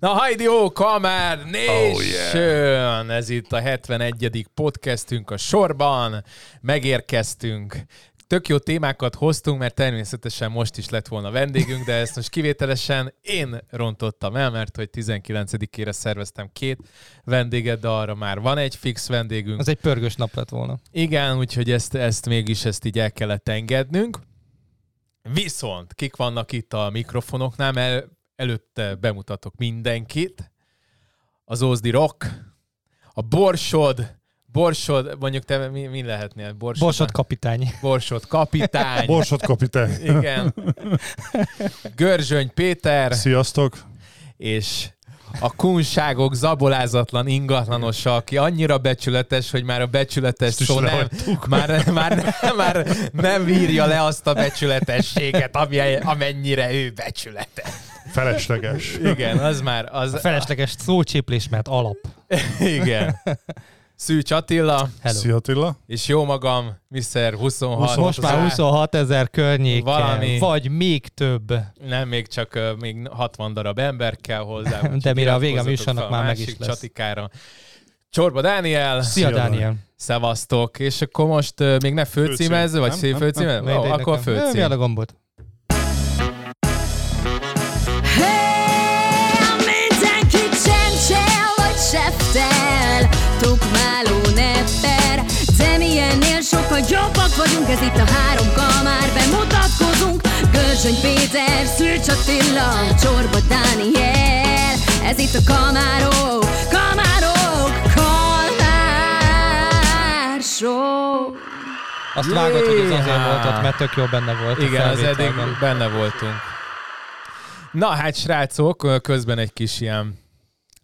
Na, Heidi Ó, Kamár Nation! Oh, yeah. Ez itt a 71. podcastünk a sorban. Megérkeztünk. Tök jó témákat hoztunk, mert természetesen most is lett volna vendégünk, de ezt most kivételesen én rontottam el, mert hogy 19-ére szerveztem két vendéget, de arra már van egy fix vendégünk. Az egy pörgős nap lett volna. Igen, úgyhogy ezt, ezt mégis ezt így el kellett engednünk. Viszont kik vannak itt a mikrofonoknál, mert előtte bemutatok mindenkit. Az Ózdi Rock, a Borsod, Borsod, mondjuk te mi, mi lehetnél? Borsod, Borsod kapitány. Borsod kapitány. Borsod kapitány. Igen. Görzsöny Péter. Sziasztok. És a kunságok zabolázatlan ingatlanosa, aki annyira becsületes, hogy már a becsületes szó nem, már, már, már nem írja le azt a becsületességet, ami, amennyire ő becsületes. Felesleges. Igen, az már... Az, a felesleges szócsiplés, mert alap. Igen. Szűcs Attila. Hello. Szia Attila. És jó magam, Mr. 26. Most már 26 ezer környéken. Valami. Vagy még több. Nem, még csak uh, még 60 darab ember kell hozzá. De mire a vége műsornak már meg is lesz. Csatikára. Csorba Dániel. Szia, Szia Dániel. Szevasztok. És akkor most uh, még ne főcímezz, vagy szép főcímezz? Oh, akkor főcím. Mi a gombot? Jobbak vagyunk, ez itt a három kamár, bemutatkozunk. Görzsöny Péter, Szűcs Attila, Csorba Dániel, ez itt a kamárok, kamárok, kamár show. Azt vágod, hogy ez azért volt ott, mert tök jó benne volt. Igen, az eddig benne voltunk. Na hát, srácok, közben egy kis ilyen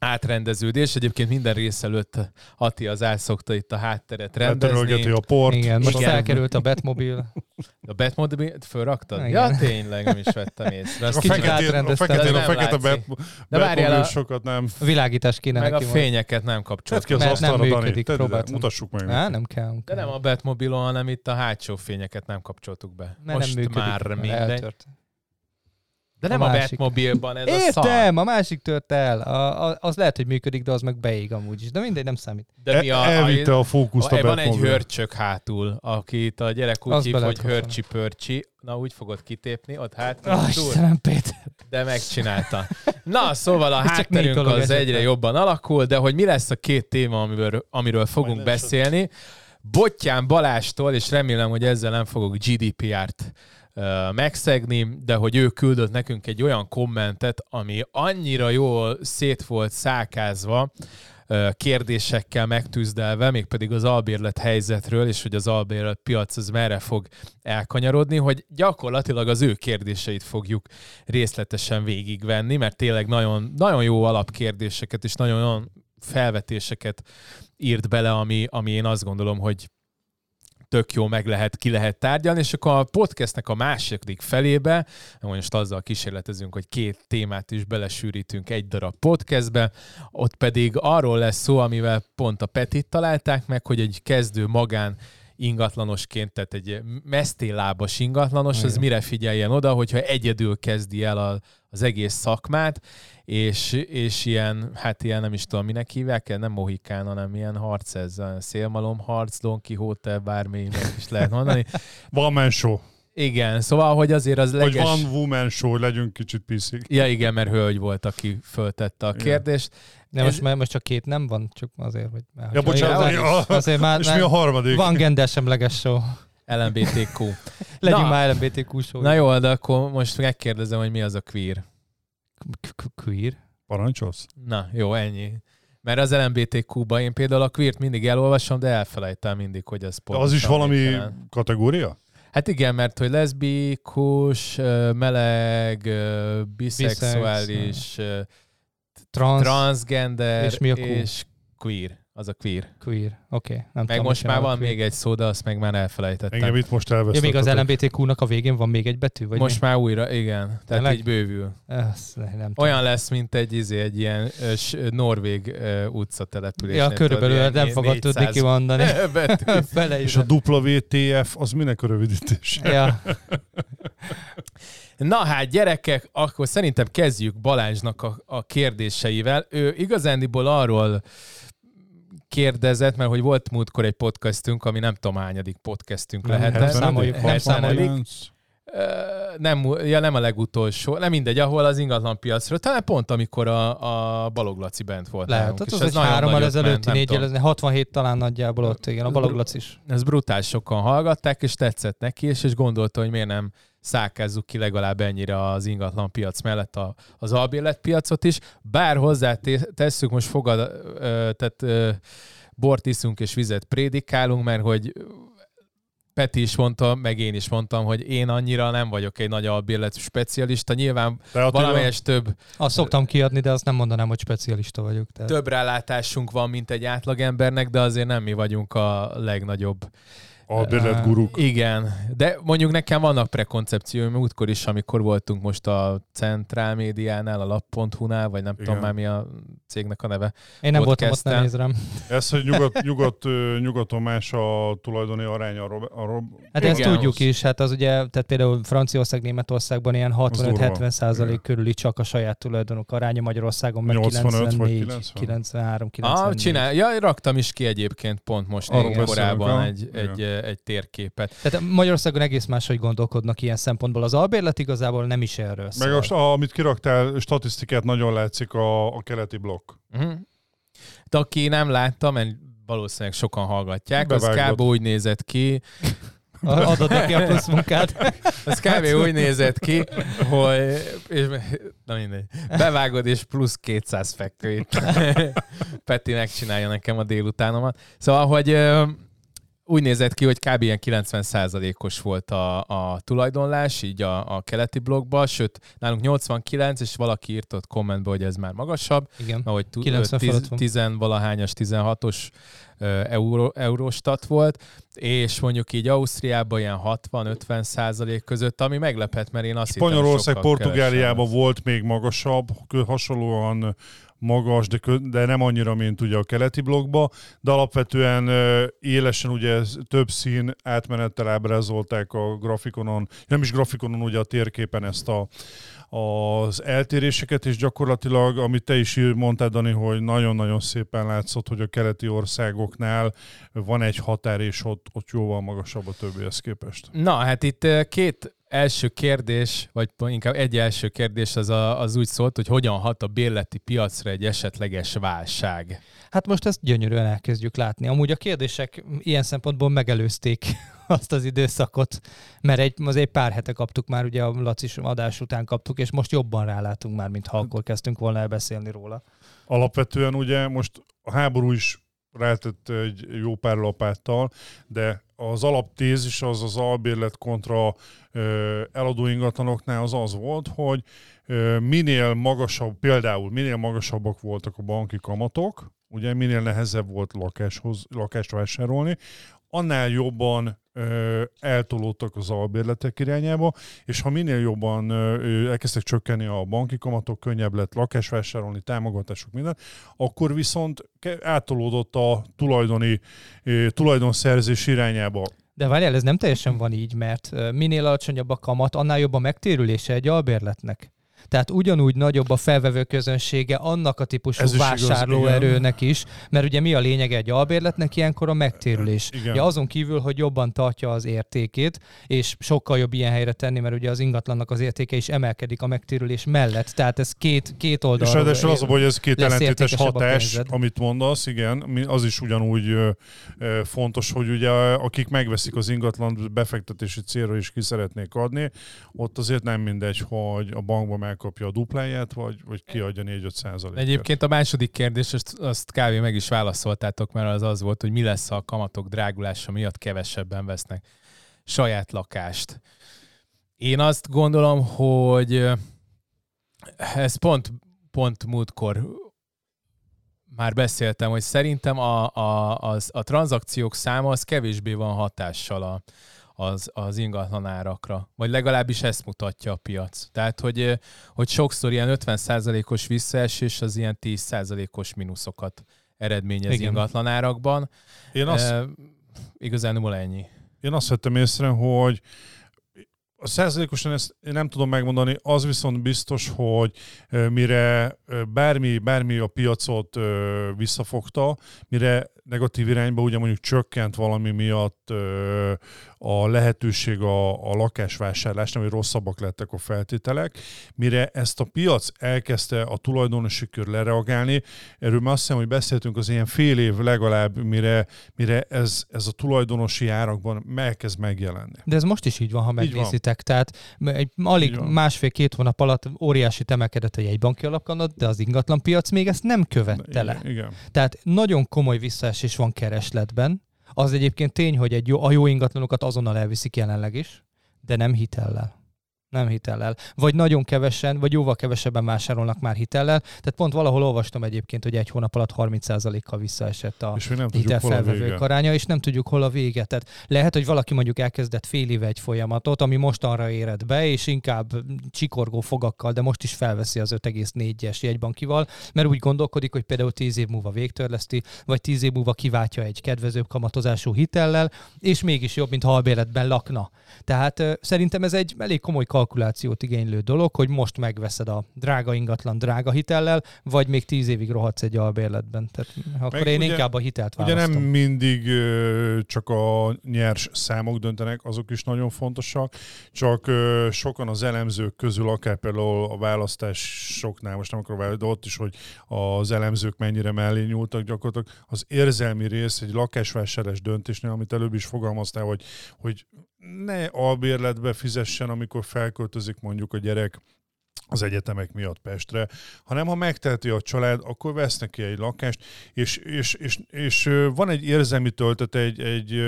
átrendeződés. Egyébként minden rész előtt Ati az elszokta itt a hátteret rendezni. a port. Igen, most Igen. felkerült a Batmobil. A Batmobil fölraktad? Igen. Ja, tényleg, nem is vettem észre. Azt a kicsit átrendeztem. A fekete, a fekete Batmobil De várjál, a, sokat nem. A világítás kéne Meg neki a fényeket nem kapcsolt. ki az Mert nem működik, Dani. Mutassuk meg. Á, nem kell. Nem De nem a Batmobilon, hanem itt a hátsó fényeket nem kapcsoltuk be. Mert Most nem működik, már mindegy. De nem a, a Batmobilban ez Értem, a. Értem, a másik tört el. A, a, az lehet, hogy működik, de az meg beég amúgy is. De mindegy, nem számít. De mi a, Elvitte a, a fókuszt a, a Van egy hörcsök hátul, akit a gyerek úgy hív, hogy hörcsi-pörcsi. Na, úgy fogod kitépni, ott hát. Oh, Istenem, Péter. De megcsinálta. Na, szóval a hátterünk az esetben. egyre jobban alakul, de hogy mi lesz a két téma, amiről, amiről fogunk Majd beszélni. Bottyán Balástól, és remélem, hogy ezzel nem fogok GDPR-t megszegni, de hogy ő küldött nekünk egy olyan kommentet, ami annyira jól szét volt szákázva, kérdésekkel megtűzdelve, mégpedig az albérlet helyzetről, és hogy az albérlet piac az merre fog elkanyarodni, hogy gyakorlatilag az ő kérdéseit fogjuk részletesen végigvenni, mert tényleg nagyon, nagyon jó alapkérdéseket és nagyon, nagyon felvetéseket írt bele, ami, ami én azt gondolom, hogy tök jó meg lehet, ki lehet tárgyalni, és akkor a podcastnek a második felébe, most azzal kísérletezünk, hogy két témát is belesűrítünk egy darab podcastbe, ott pedig arról lesz szó, amivel pont a Petit találták meg, hogy egy kezdő magán ingatlanosként, tehát egy mesztélábas ingatlanos, az mire figyeljen oda, hogyha egyedül kezdi el a, az egész szakmát, és, és ilyen, hát ilyen nem is tudom, minek hívják, nem mohikán, hanem ilyen harc ez, szélmalom harc, Don Quixote, bármi is lehet mondani. Man show. Igen, szóval, hogy azért az leges... Hogy van woman show, legyünk kicsit piszik. Ja, igen, mert hölgy volt, aki föltette a kérdést. De most, Ez... most csak két nem van, csak azért, hogy... Ja, bocsánat, ja, azért már, és mi a harmadik? Van gendersemleges show. LMBTQ. Legyünk már LMBTQ show. Na jó, de akkor most megkérdezem, hogy mi az a queer. Queer? Parancsolsz? Na, jó, ennyi. Mert az LMBTQ-ba én például a queert mindig elolvasom, de elfelejtem mindig, hogy ez pont. Az is valami kategória? Hát igen, mert hogy leszbikus, meleg, biszexuális, Trans, transgender és, mi a és queer. Az a queer. Queer, oké. Okay. Nem meg tudom, most már van queer. még egy szó, de azt meg már elfelejtettem. Engem itt most elvesztettetek. Ja, még az LMBTQ-nak a végén van még egy betű? Vagy most mi? már újra, igen. Tehát Tényleg? így bővül. Ez, nem Olyan lesz, mint egy, izé, egy ilyen ös, norvég uh, utcatelepülés. Ja, körülbelül nem fogod tudni kimondani. És a WTF, az minek a rövidítés? Ja. Na hát gyerekek, akkor szerintem kezdjük Balázsnak a, a kérdéseivel. Ő igazándiból arról kérdezett, mert hogy volt múltkor egy podcastünk, ami nem tudom hányadik podcastünk lehetett. Számoljuk, nem, ja, nem a legutolsó, nem mindegy, ahol az ingatlan piacról, talán pont amikor a, a Balog Laci bent volt. Lehet, nálunk, tehát az, az egy három ezelőtti, négy 67 talán nagyjából ott, igen, a Balog Laci is. Ez brutál sokan hallgatták, és tetszett neki, és, és gondolta, hogy miért nem szákázzuk ki legalább ennyire az ingatlan piac mellett a, az albérlet piacot is. Bár hozzá tesszük, most fogad, tehát bort iszunk és vizet prédikálunk, mert hogy Peti is mondta, meg én is mondtam, hogy én annyira nem vagyok egy nagy albérlet specialista. Nyilván valamelyes több... Azt szoktam kiadni, de azt nem mondanám, hogy specialista vagyok. Tehát... Több rálátásunk van, mint egy átlagembernek, de azért nem mi vagyunk a legnagyobb guruk. Uh, igen, de mondjuk nekem vannak prekoncepcióim útkor is, amikor voltunk most a Centrál Médiánál, a lap.hu-nál, vagy nem igen. tudom már mi a cégnek a neve. Én nem voltam ott, nem nézem. Ez, hogy nyugat, nyugat, nyugaton más a tulajdoni arány a, rob, a rob... Hát igen. ezt tudjuk is, hát az ugye, tehát például Franciaország, Németországban ilyen 65-70 százalék körüli csak a saját tulajdonok aránya, Magyarországon meg 85 94, 93, 94. Ah, csinál, ja, raktam is ki egyébként pont most korábban egy, egy egy térképet. Tehát Magyarországon egész máshogy gondolkodnak ilyen szempontból. Az albérlet igazából nem is erről szól. Meg most, amit kiraktál, statisztikát nagyon látszik a, a keleti blokk. Uh-huh. De aki nem látta, mert valószínűleg sokan hallgatják, Bevágod. az kb. úgy nézett ki, adod neki a plusz munkát. Az kb. úgy nézett ki, hogy és, na mindegy, bevágod és plusz 200 fekvőt. Peti megcsinálja nekem a délutánomat. Szóval, hogy úgy nézett ki, hogy kb. ilyen 90%-os volt a, a tulajdonlás, így a, a keleti blogban, sőt, nálunk 89, és valaki írt ott kommentbe, hogy ez már magasabb. Igen, mert hogy 10, 10 valahányas, 16-os euró, Eurostat volt, és mondjuk így Ausztriában ilyen 60-50 százalék között, ami meglepett, mert én azt Spanyolország, Portugáliában volt még magasabb, hasonlóan magas, de, de nem annyira, mint ugye a keleti blokkba, de alapvetően élesen ugye több szín átmenettel ábrázolták a grafikonon, nem is grafikonon, ugye a térképen ezt a, az eltéréseket, és gyakorlatilag, amit te is mondtad, Dani, hogy nagyon-nagyon szépen látszott, hogy a keleti országoknál van egy határ, és ott, ott jóval magasabb a többihez képest. Na, hát itt két első kérdés, vagy inkább egy első kérdés az, a, az úgy szólt, hogy hogyan hat a bérleti piacra egy esetleges válság. Hát most ezt gyönyörűen elkezdjük látni. Amúgy a kérdések ilyen szempontból megelőzték azt az időszakot, mert egy, azért pár hete kaptuk már, ugye a Lacis adás után kaptuk, és most jobban rálátunk már, mint ha akkor kezdtünk volna el beszélni róla. Alapvetően ugye most a háború is rátett egy jó pár lapáttal, de az alaptézis az az albérlet kontra eladó ingatlanoknál az az volt, hogy minél magasabb, például minél magasabbak voltak a banki kamatok, ugye minél nehezebb volt lakáshoz, lakást vásárolni, annál jobban ö, eltolódtak az albérletek irányába, és ha minél jobban ö, elkezdtek csökkenni a banki kamatok, könnyebb lett lakásvásárolni, támogatások, minden, akkor viszont átolódott a tulajdoni, ö, tulajdonszerzés irányába. De várjál, ez nem teljesen van így, mert minél alacsonyabb a kamat, annál jobb a megtérülése egy albérletnek. Tehát ugyanúgy nagyobb a felvevő közönsége annak a típusú Ez vásárlóerőnek is, is, mert ugye mi a lényeg egy albérletnek ilyenkor a megtérülés. Igen. Ja, azon kívül, hogy jobban tartja az értékét, és sokkal jobb ilyen helyre tenni, mert ugye az ingatlannak az értéke is emelkedik a megtérülés mellett. Tehát ez két, két oldal. És ráadásul az, hogy ez két ellentétes hatás, amit mondasz, igen, az is ugyanúgy fontos, hogy ugye akik megveszik az ingatlan befektetési célra is ki szeretnék adni, ott azért nem mindegy, hogy a bankban meg megkapja a dupláját, vagy, vagy kiadja 4-5 százalékot. Egyébként a második kérdés, azt, azt kávé meg is válaszoltátok, mert az az volt, hogy mi lesz a kamatok drágulása miatt kevesebben vesznek saját lakást. Én azt gondolom, hogy ez pont, pont múltkor már beszéltem, hogy szerintem a, a, az, a tranzakciók száma az kevésbé van hatással a, az, az ingatlan árakra. Vagy legalábbis ezt mutatja a piac. Tehát, hogy, hogy sokszor ilyen 50%-os visszaesés az ilyen 10%-os mínuszokat eredményez Igen. ingatlan árakban. Én azt... E, igazán ennyi. Én azt vettem észre, hogy a százalékosan ezt nem tudom megmondani, az viszont biztos, hogy mire bármi, bármi a piacot visszafogta, mire negatív irányba ugye mondjuk csökkent valami miatt a lehetőség a, a lakásvásárlásnál, hogy rosszabbak lettek a feltételek, mire ezt a piac elkezdte a tulajdonosi kör lereagálni, erről már azt hiszem, hogy beszéltünk az ilyen fél év legalább, mire, mire ez, ez a tulajdonosi árakban elkezd megjelenni. De ez most is így van, ha megnézitek. Tehát egy alig másfél-két hónap alatt óriási temelkedett a jegybanki alapkanat, de az ingatlan piac még ezt nem követte le. Igen, igen. Tehát nagyon komoly visszaesés van keresletben, az egyébként tény, hogy egy jó, a jó ingatlanokat azonnal elviszik jelenleg is, de nem hitellel nem hitellel. Vagy nagyon kevesen, vagy jóval kevesebben vásárolnak már hitellel. Tehát pont valahol olvastam egyébként, hogy egy hónap alatt 30%-kal visszaesett a hitelfelvevők aránya, és nem tudjuk hol a vége. Tehát lehet, hogy valaki mondjuk elkezdett fél éve egy folyamatot, ami mostanra éred be, és inkább csikorgó fogakkal, de most is felveszi az 5,4-es jegybankival, mert úgy gondolkodik, hogy például 10 év múlva végtörleszti, vagy 10 év múlva kiváltja egy kedvezőbb kamatozású hitellel, és mégis jobb, mint ha lakna. Tehát szerintem ez egy elég komoly kalkuláció kalkulációt igénylő dolog, hogy most megveszed a drága ingatlan drága hitellel, vagy még tíz évig rohadsz egy albérletben. Tehát akkor Meg én ugye, inkább a hitelt választom. Ugye nem mindig csak a nyers számok döntenek, azok is nagyon fontosak, csak sokan az elemzők közül, akár például a választásoknál, most nem akarok de ott is, hogy az elemzők mennyire mellé nyúltak gyakorlatilag, az érzelmi rész egy lakásvásárlás döntésnél, amit előbb is fogalmaztál, hogy, hogy ne albérletbe fizessen, amikor felköltözik mondjuk a gyerek az egyetemek miatt Pestre, hanem ha megteheti a család, akkor vesz neki egy lakást, és, és, és, és van egy érzelmi töltet, egy, egy,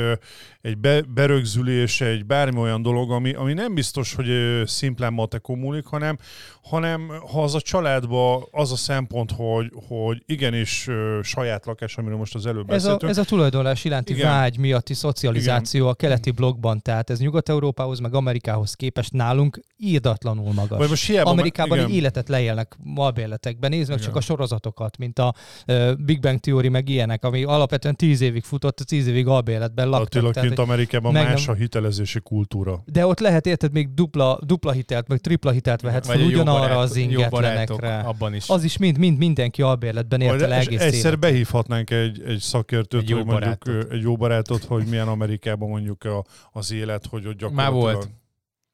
egy be, berögzülés, egy bármi olyan dolog, ami, ami nem biztos, hogy szimplán matekom múlik, hanem, hanem ha az a családba az a szempont, hogy, hogy igenis saját lakás, amiről most az előbb ez beszéltünk. A, ez a tulajdonlás iránti Igen. vágy miatti szocializáció Igen. a keleti blogban, tehát ez Nyugat-Európához, meg Amerikához képest nálunk írdatlanul magas. Vagy most hiába, Amerikában egy életet leélnek albérletekben. Nézd meg Igen. csak a sorozatokat, mint a uh, Big Bang Theory, meg ilyenek, ami alapvetően tíz évig futott, tíz évig albérletben laktak. Attila, tehát, mint Amerikában más a hitelezési kultúra. De ott lehet érted még dupla, dupla hitelt, meg tripla hitelt vehet fel ugyanarra az ingetlenekre. Abban is. Az is mind, mind mindenki albérletben élte le egész Egyszer élet. behívhatnánk egy, egy szakértőt, egy jó, hogy mondjuk, barátot. egy jó barátot, hogy milyen Amerikában mondjuk a, az élet, hogy ott gyakorlatilag... Már volt.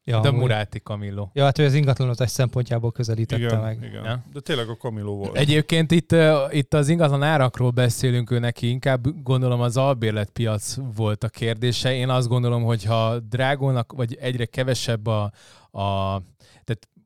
Ja, de Muráti Camillo. Ja, hát ő az ingatlanozás szempontjából közelítette igen, meg. Igen, ja. de tényleg a Camillo volt. Egyébként itt, itt az ingatlan árakról beszélünk ő neki, inkább gondolom az albérletpiac volt a kérdése. Én azt gondolom, hogy ha drágulnak, vagy egyre kevesebb a, a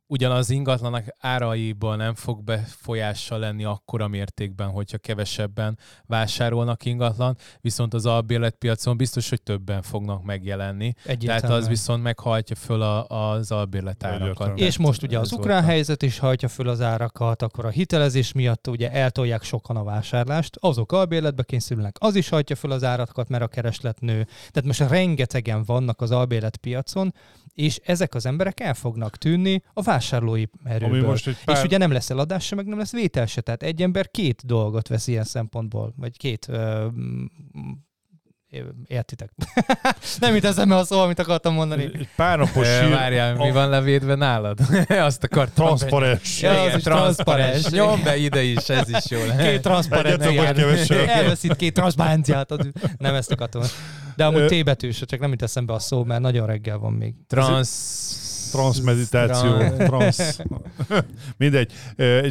ugyanaz ingatlanak áraiból nem fog befolyással lenni akkora mértékben, hogyha kevesebben vásárolnak ingatlan, viszont az albérletpiacon biztos, hogy többen fognak megjelenni. Tehát az viszont meghajtja föl a, az albérletárakat. És most ugye az ukrán helyzet is hajtja föl az árakat, akkor a hitelezés miatt ugye eltolják sokan a vásárlást, azok albérletbe kényszerülnek, az is hajtja föl az árakat, mert a kereslet nő. Tehát most rengetegen vannak az albérletpiacon, és ezek az emberek el fognak tűnni a vásárlói erőből. Ami most egy pár... És ugye nem lesz eladás se, meg nem lesz vétel se. Tehát egy ember két dolgot vesz ilyen szempontból, vagy két ö, értitek. nem jut eszembe a szó, amit akartam mondani. Egy pár napos sír... Várjál, mi van levédve nálad? Azt akartam. Transzparens. Ja, az is transzparens. Nyom be ide is, ez is jó. Két transzparens. Elveszít két transzparenciát. Nem ezt akartam. De amúgy T betűs, csak nem jut eszembe a szó, mert nagyon reggel van még. Transz transzmeditáció, transz. Mindegy.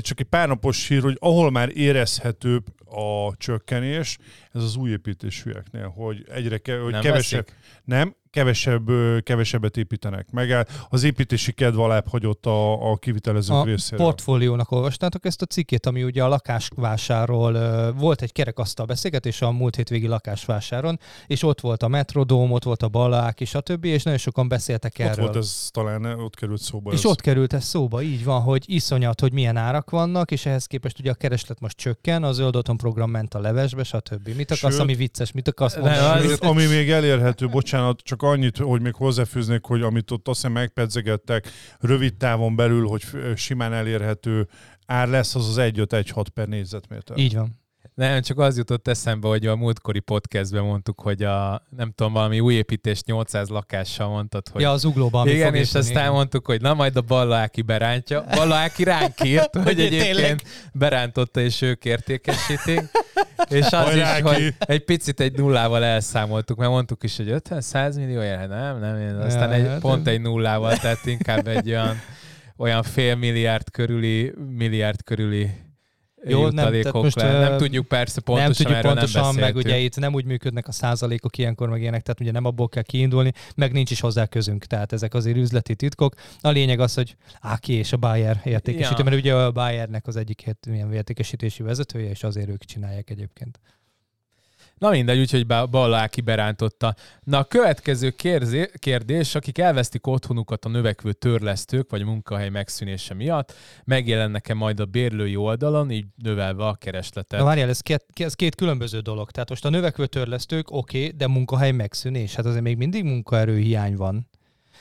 Csak egy pár napos sír, hogy ahol már érezhetőbb a csökkenés, ez az új építésűeknél, hogy egyre ke- hogy kevesebb. Veszik? Nem, kevesebb, kevesebbet építenek meg. Az építési kedv alább hagyott a, a kivitelezők a részéről. portfóliónak olvastátok ezt a cikkét, ami ugye a lakásvásárról volt egy kerekasztal beszélgetés a múlt hétvégi lakásvásáron, és ott volt a Metrodóm, ott volt a Balák és a többi, és nagyon sokan beszéltek erről. Ott volt ez talán, ott került szóba. És ez. ott került ez szóba, így van, hogy iszonyat, hogy milyen árak vannak, és ehhez képest ugye a kereslet most csökken, a zöld program ment a levesbe, stb. Mit akarsz, Sőt, ami vicces, mit akarsz mondani? Sőt, ami még elérhető, bocsánat, csak annyit, hogy még hozzáfűznék, hogy amit ott azt hiszem megpedzegettek, rövid távon belül, hogy simán elérhető ár lesz, az az 1,5-1,6 per négyzetméter. Így van. Nem, csak az jutott eszembe, hogy a múltkori podcastben mondtuk, hogy a, nem tudom, valami új építés 800 lakással mondtad, hogy... Ja, az uglóban. Igen, és aztán igen. mondtuk, hogy na majd a Ballaáki berántja. Ballaáki ránk írt, hogy egyébként berántotta, és ők értékesítik. És az is, hogy egy picit egy nullával elszámoltuk, mert mondtuk is, hogy 50-100 millió jel, nem, nem, aztán ja, egy, hát pont egy nullával, tehát inkább egy olyan, olyan fél milliárd körüli, milliárd körüli jó, nem, most, le. nem tudjuk persze pontosan, nem tudjuk pontosan, nem meg ugye itt nem úgy működnek a százalékok ilyenkor meg ilyenek, tehát ugye nem abból kell kiindulni, meg nincs is hozzá közünk, tehát ezek azért üzleti titkok. A lényeg az, hogy Áki és a Bayer értékesítő, ja. mert ugye a Bayernek az egyik ilyen értékesítési vezetője, és azért ők csinálják egyébként. Na mindegy, úgyhogy Balláki berántotta. Na a következő kérdés, akik elvesztik otthonukat a növekvő törlesztők vagy munkahely megszűnése miatt, megjelennek-e majd a bérlői oldalon, így növelve a keresletet? Na várjál, ez két, ez két különböző dolog. Tehát most a növekvő törlesztők oké, okay, de munkahely megszűnés. Hát azért még mindig munkaerő hiány van.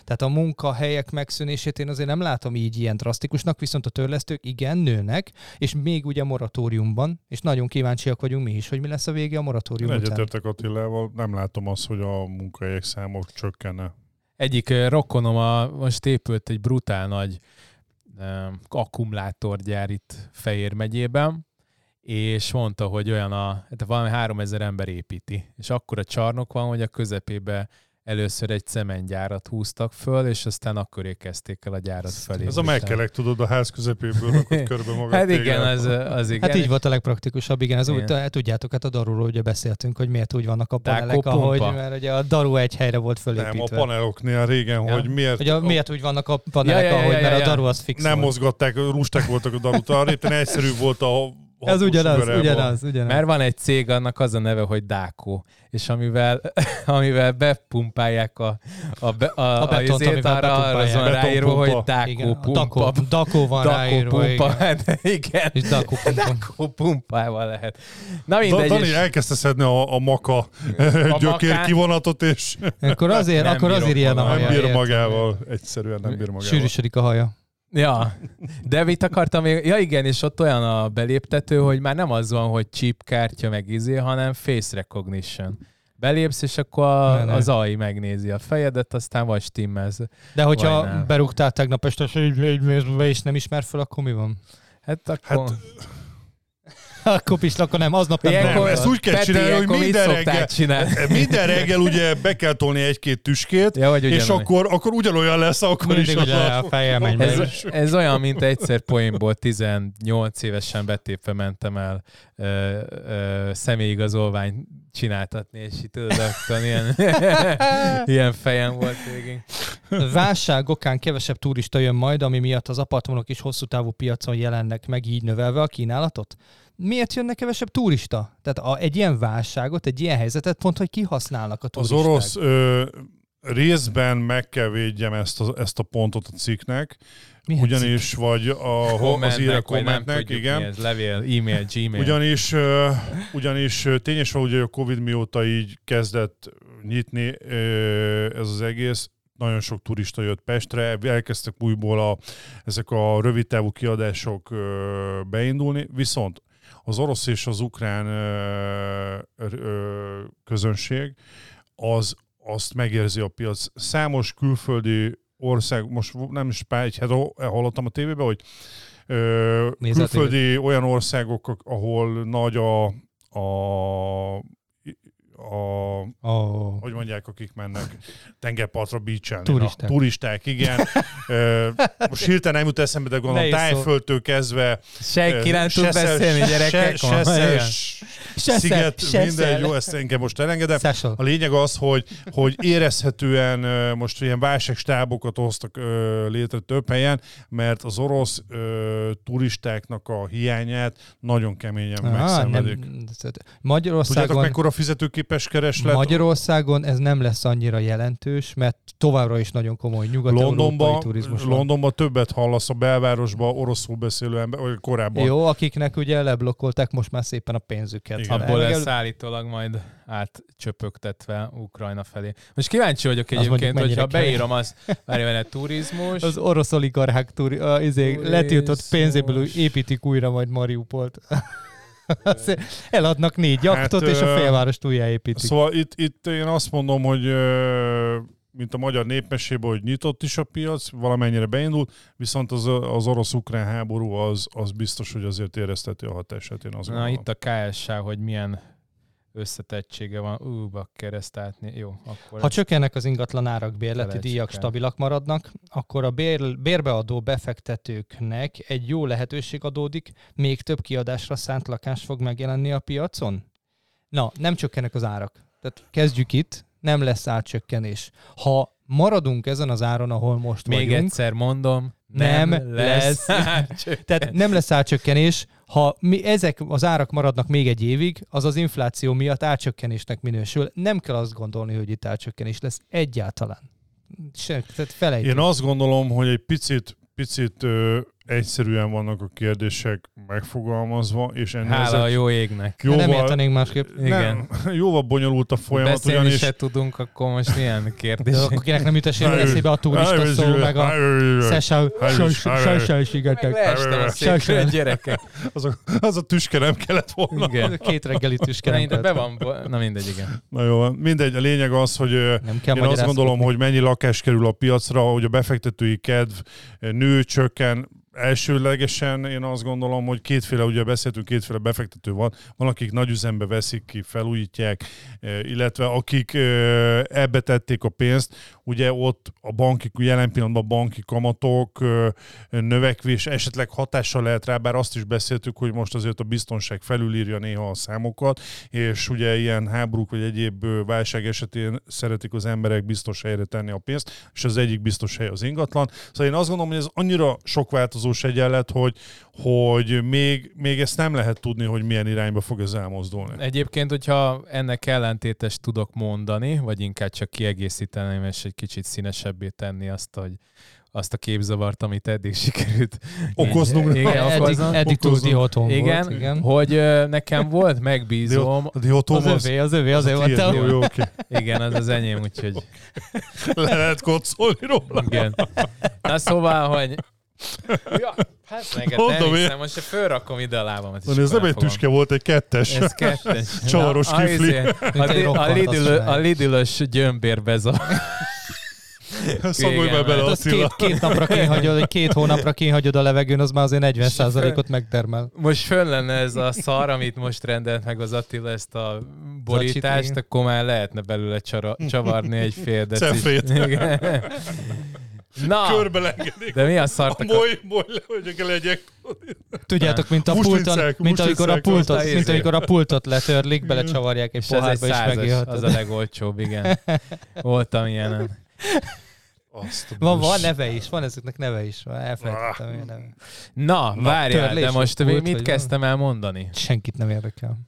Tehát a munkahelyek megszűnését én azért nem látom így ilyen drasztikusnak, viszont a törlesztők igen, nőnek, és még ugye moratóriumban, és nagyon kíváncsiak vagyunk mi is, hogy mi lesz a vége a moratórium után. Egyetértek Attilával, nem látom azt, hogy a munkahelyek számok csökkenne. Egyik rokonom a, most épült egy brutál nagy um, akkumulátorgyár itt Fejér megyében, és mondta, hogy olyan a, hát valami 3000 ember építi, és akkor a csarnok van, hogy a közepébe először egy cementgyárat húztak föl, és aztán akkor kezdték el a gyárat felé. Ez a megkelek, tudod, a ház közepéből rakott körbe magát. hát igen, az, az igen. Hát így volt a legpraktikusabb, igen. Ez úgy, tudjátok, hát a daruról ugye beszéltünk, hogy miért úgy vannak a panelek, ahogy, mert ugye a daru egy helyre volt fölépítve. Nem, a paneloknél régen, ja. hogy miért... Ugye, a... miért úgy vannak a panelek, ja, ja, ja, ahogy, ja, ja, mert ja. a daru az fix Nem volt. mozgatták, rusták voltak a darut, éppen egyszerű volt a ez ugyanaz, ugyanaz, ugyanaz. Mert van egy cég, annak az a neve, hogy Dákó, és amivel, amivel bepumpálják a, a, be, a, a, betont, a izét, arra, arra az ráírva, hogy Dákó pumpa. Dakó van Dakó ráírva, pumpa, igen. Hát, igen. És Dakó pumpa. Dakó pumpával lehet. Na mindegy. Dani elkezdte szedni a, a maka a gyökér kivonatot, és... Akkor azért, akkor azért ilyen a haja. Nem bír magával, egyszerűen nem bír magával. Sűrűsödik a haja. Ja, de mit akartam még? Ja igen, és ott olyan a beléptető, hogy már nem az van, hogy chip kártya meg izé, hanem face recognition. Belépsz, és akkor a, ne, ne. az AI megnézi a fejedet, aztán vagy stimmelsz. De hogyha berúgtál tegnap este, és nem ismer fel, akkor mi van? Hát akkor... Hát, akkor pislakon nem, aznap nem. Ilyenkor, ezt úgy kell Peti, csinálni, hogy minden reggel, minden reggel ugye be kell tolni egy-két tüskét, ja, és akkor, akkor ugyanolyan lesz, akkor Mindig is. a fejem megy ez, ez olyan, mint egyszer poénból 18 évesen betépve mentem el ö, ö, személyigazolvány csináltatni, és itt tudod, ilyen, ilyen fejem volt végig. Válság okán kevesebb turista jön majd, ami miatt az apartmanok is hosszú távú piacon jelennek meg, így növelve a kínálatot? Miért jönnek kevesebb turista? Tehát a, egy ilyen válságot, egy ilyen helyzetet pont, hogy kihasználnak a turisták. Az orosz ö, részben meg kell védjem ezt a, ezt a pontot a cikknek, milyen ugyanis, cikk? vagy a, az ír kommentnek, igen. ez, levél, e-mail, gmail. Ugyanis, uh, ugyanis tényes van, hogy a Covid mióta így kezdett nyitni uh, ez az egész, nagyon sok turista jött Pestre, elkezdtek újból a, ezek a rövid távú kiadások uh, beindulni, viszont az orosz és az ukrán ö, ö, közönség az azt megérzi a piac. Számos külföldi ország, most nem is pár, egy hallottam a tévében, hogy ö, külföldi olyan országok, ahol nagy a, a a, oh. hogy mondják, akik mennek tengerpartra beachelni. Turisták. Turisták, igen. Most hirtelen nem jut eszembe, de gondolom tájföldtől kezdve. Senki nem tud beszélni, gyerekek. Se, se, se, sziget, se, minden, jó, ezt engem most elengedem. A lényeg az, hogy, hogy érezhetően most ilyen válságstábokat hoztak létre több helyen, mert az orosz turistáknak a hiányát nagyon keményen ah, megszenvedik. Magyarországon... Tudjátok, mekkora fizetőképes képes kereslet. Magyarországon ez nem lesz annyira jelentős, mert továbbra is nagyon komoly nyugat-európai turizmus van. Londonban többet hallasz a belvárosban oroszul beszélő ember, vagy korábban. Jó, akiknek ugye leblokkolták most már szépen a pénzüket. Igen. Abból lesz állítólag majd átcsöpögtetve Ukrajna felé. Most kíváncsi vagyok egyébként, hogyha beírom az, várj vele, turizmus. Az orosz oligarchák turi, uh, izé, letiltott pénzéből építik újra majd Mariupolt. Eladnak négy jaktot, hát, és a félvárost újjáépítik. Szóval itt, itt én azt mondom, hogy mint a magyar népmesében, hogy nyitott is a piac, valamennyire beindult, viszont az, az orosz-ukrán háború az, az biztos, hogy azért érezteti a hatását, én azt Na gondolom. itt a KSH, hogy milyen összetettsége van. Ú, bakker, ezt átni. Jó, akkor... Ha csökkennek az ingatlan árak, bérleti díjak el. stabilak maradnak, akkor a bér, bérbeadó befektetőknek egy jó lehetőség adódik, még több kiadásra szánt lakás fog megjelenni a piacon? Na, nem csökkennek az árak. Tehát kezdjük itt, nem lesz átcsökkenés. Ha maradunk ezen az áron, ahol most Még vagyunk, egyszer mondom, nem, nem lesz. lesz. Tehát nem lesz átcsökkenés. Ha mi, ezek az árak maradnak még egy évig, az az infláció miatt átcsökkenésnek minősül. Nem kell azt gondolni, hogy itt átcsökkenés lesz egyáltalán. Se, tehát felejtjük. Én azt gondolom, hogy egy picit, picit ö, egyszerűen vannak a kérdések megfogalmazva, és ennél Hála ezek a jó égnek. Jóval, nem értenénk másképp. Igen. Nem, jóval bonyolult a folyamat. Beszélni ugyanis... se tudunk, akkor most milyen kérdés. Akinek nem jut eszébe a turista szó, meg a sejsejsigetek. Leestem a gyerekek. Az a, az a tüske nem kellett volna. Igen. Két reggeli tüske nem kellett. Be van, na mindegy, igen. Na jó, mindegy, a lényeg az, hogy én azt gondolom, hogy mennyi lakás kerül a piacra, hogy a befektetői kedv nő, csökken, elsőlegesen én azt gondolom, hogy kétféle, ugye beszéltünk, kétféle befektető van. Van, akik nagy üzembe veszik ki, felújítják, illetve akik ebbe tették a pénzt, ugye ott a banki, jelen pillanatban a banki kamatok növekvés esetleg hatással lehet rá, bár azt is beszéltük, hogy most azért a biztonság felülírja néha a számokat, és ugye ilyen háborúk vagy egyéb válság esetén szeretik az emberek biztos helyre tenni a pénzt, és az egyik biztos hely az ingatlan. Szóval én azt gondolom, hogy ez annyira sok változós egyenlet, hogy, hogy még, még ezt nem lehet tudni, hogy milyen irányba fog ez elmozdulni. Egyébként, hogyha ennek ellentétes tudok mondani, vagy inkább csak kiegészíteni, és egy kicsit színesebbé tenni azt, hogy azt a képzavart, amit eddig sikerült okoznunk. Igen, eddig, eddig túl dihotom igen, volt. Igen, hogy nekem volt megbízom. A dihotom az, az övé, az övé, azért az mondtam. Jó, jó, okay. Igen, az az enyém, úgyhogy... Le lehet kocolni róla. Igen. Na szóval, hogy Ja, hát meg nem hiszem, most fölrakom ide a lábamat. Van, ez nem egy tüske volt, egy kettes. Ez kettes. Csavaros Na, kifli. A, a, Lidl, a Lidl-ös. Szagolj már bele, hát Attila. Két, két napra kínhagyod, két hónapra kínhagyod a levegőn, az már azért 40%-ot megtermel. Most föl lenne ez a szar, amit most rendelt meg az Attila, ezt a borítást, akkor már lehetne belőle csara, csavarni egy fél decit. Na, Körbe De mi a szart? A moly, moly le, hogy legyek. Tudjátok, mint a pulton, mint amikor a pultot, mint amikor a pultot letörlik, belecsavarják egy pohárba, és megélheted. Az a legolcsóbb, igen. Voltam ilyenen. Azt van, van neve is, van ezeknek neve is. Elfelejtettem ah. neve. Na, Na várjál, de most pult, mit kezdtem el mondani? Senkit nem érdekel.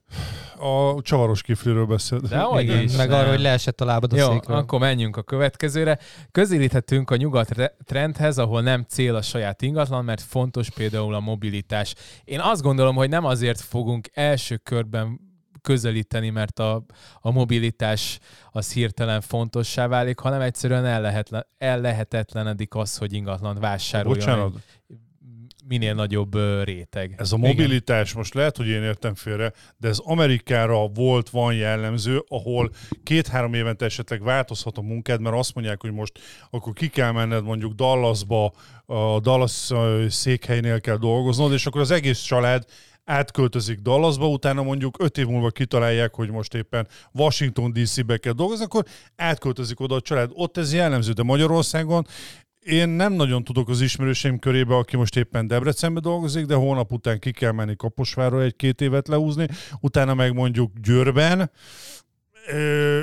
A csavaros kifliről beszélt. De hogy Igen, is, meg arról, hogy leesett a lábad a Jó, székről. akkor menjünk a következőre. Közelíthetünk a nyugat trendhez, ahol nem cél a saját ingatlan, mert fontos például a mobilitás. Én azt gondolom, hogy nem azért fogunk első körben közelíteni, mert a, a mobilitás az hirtelen fontossá válik, hanem egyszerűen ellehetlen, ellehetetlenedik az, hogy ingatlan vásároljon. Bocsánat. Minél nagyobb réteg. Ez a mobilitás, Igen. most lehet, hogy én értem félre, de ez Amerikára volt, van jellemző, ahol két-három évente esetleg változhat a munkád, mert azt mondják, hogy most akkor ki kell menned mondjuk Dallasba, a Dallas székhelynél kell dolgoznod, és akkor az egész család átköltözik Dallasba, utána mondjuk öt év múlva kitalálják, hogy most éppen Washington DC-be kell dolgozni, akkor átköltözik oda a család. Ott ez jellemző, de Magyarországon én nem nagyon tudok az ismerőseim körébe, aki most éppen Debrecenbe dolgozik, de hónap után ki kell menni Kaposvárra egy-két évet leúzni, utána meg mondjuk Győrben,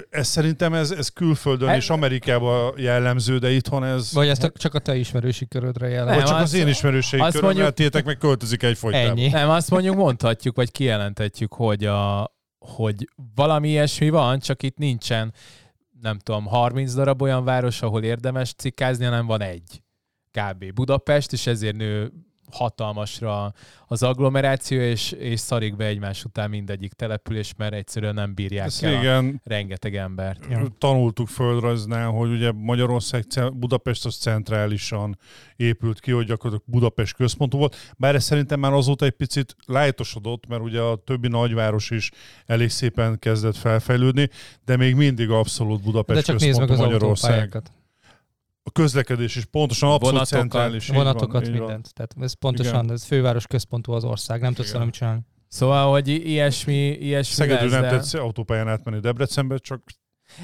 ez szerintem ez, ez külföldön hát, és Amerikában jellemző, de itthon ez... Vagy ezt csak a te ismerősi körödre jellemző. Vagy csak az, az én ismerősi köröm, mondjuk, mert tétek meg költözik egyfolytában. Ennyi. Nem, azt mondjuk mondhatjuk, vagy kijelentetjük, hogy, a, hogy valami ilyesmi van, csak itt nincsen, nem tudom, 30 darab olyan város, ahol érdemes cikkázni, hanem van egy. Kb. Budapest, és ezért nő hatalmasra az agglomeráció, és, és szarik be egymás után mindegyik település, mert egyszerűen nem bírják Ezt el régen a rengeteg embert. Ja. Tanultuk földrajznál, hogy ugye Magyarország, Budapest az centrálisan épült ki, hogy gyakorlatilag Budapest központú volt, bár ez szerintem már azóta egy picit lájtosodott, mert ugye a többi nagyváros is elég szépen kezdett felfejlődni, de még mindig abszolút Budapest de csak központú meg az Magyarország a közlekedés is pontosan abszolút vonatokat, centrális. Vonatokat, van, mindent. Van. Tehát ez pontosan, Igen. ez főváros központú az ország, nem tudsz valamit csinálni. Szóval, hogy ilyesmi, ilyesmi Szegedül nem tetsz autópályán átmenni Debrecenbe, csak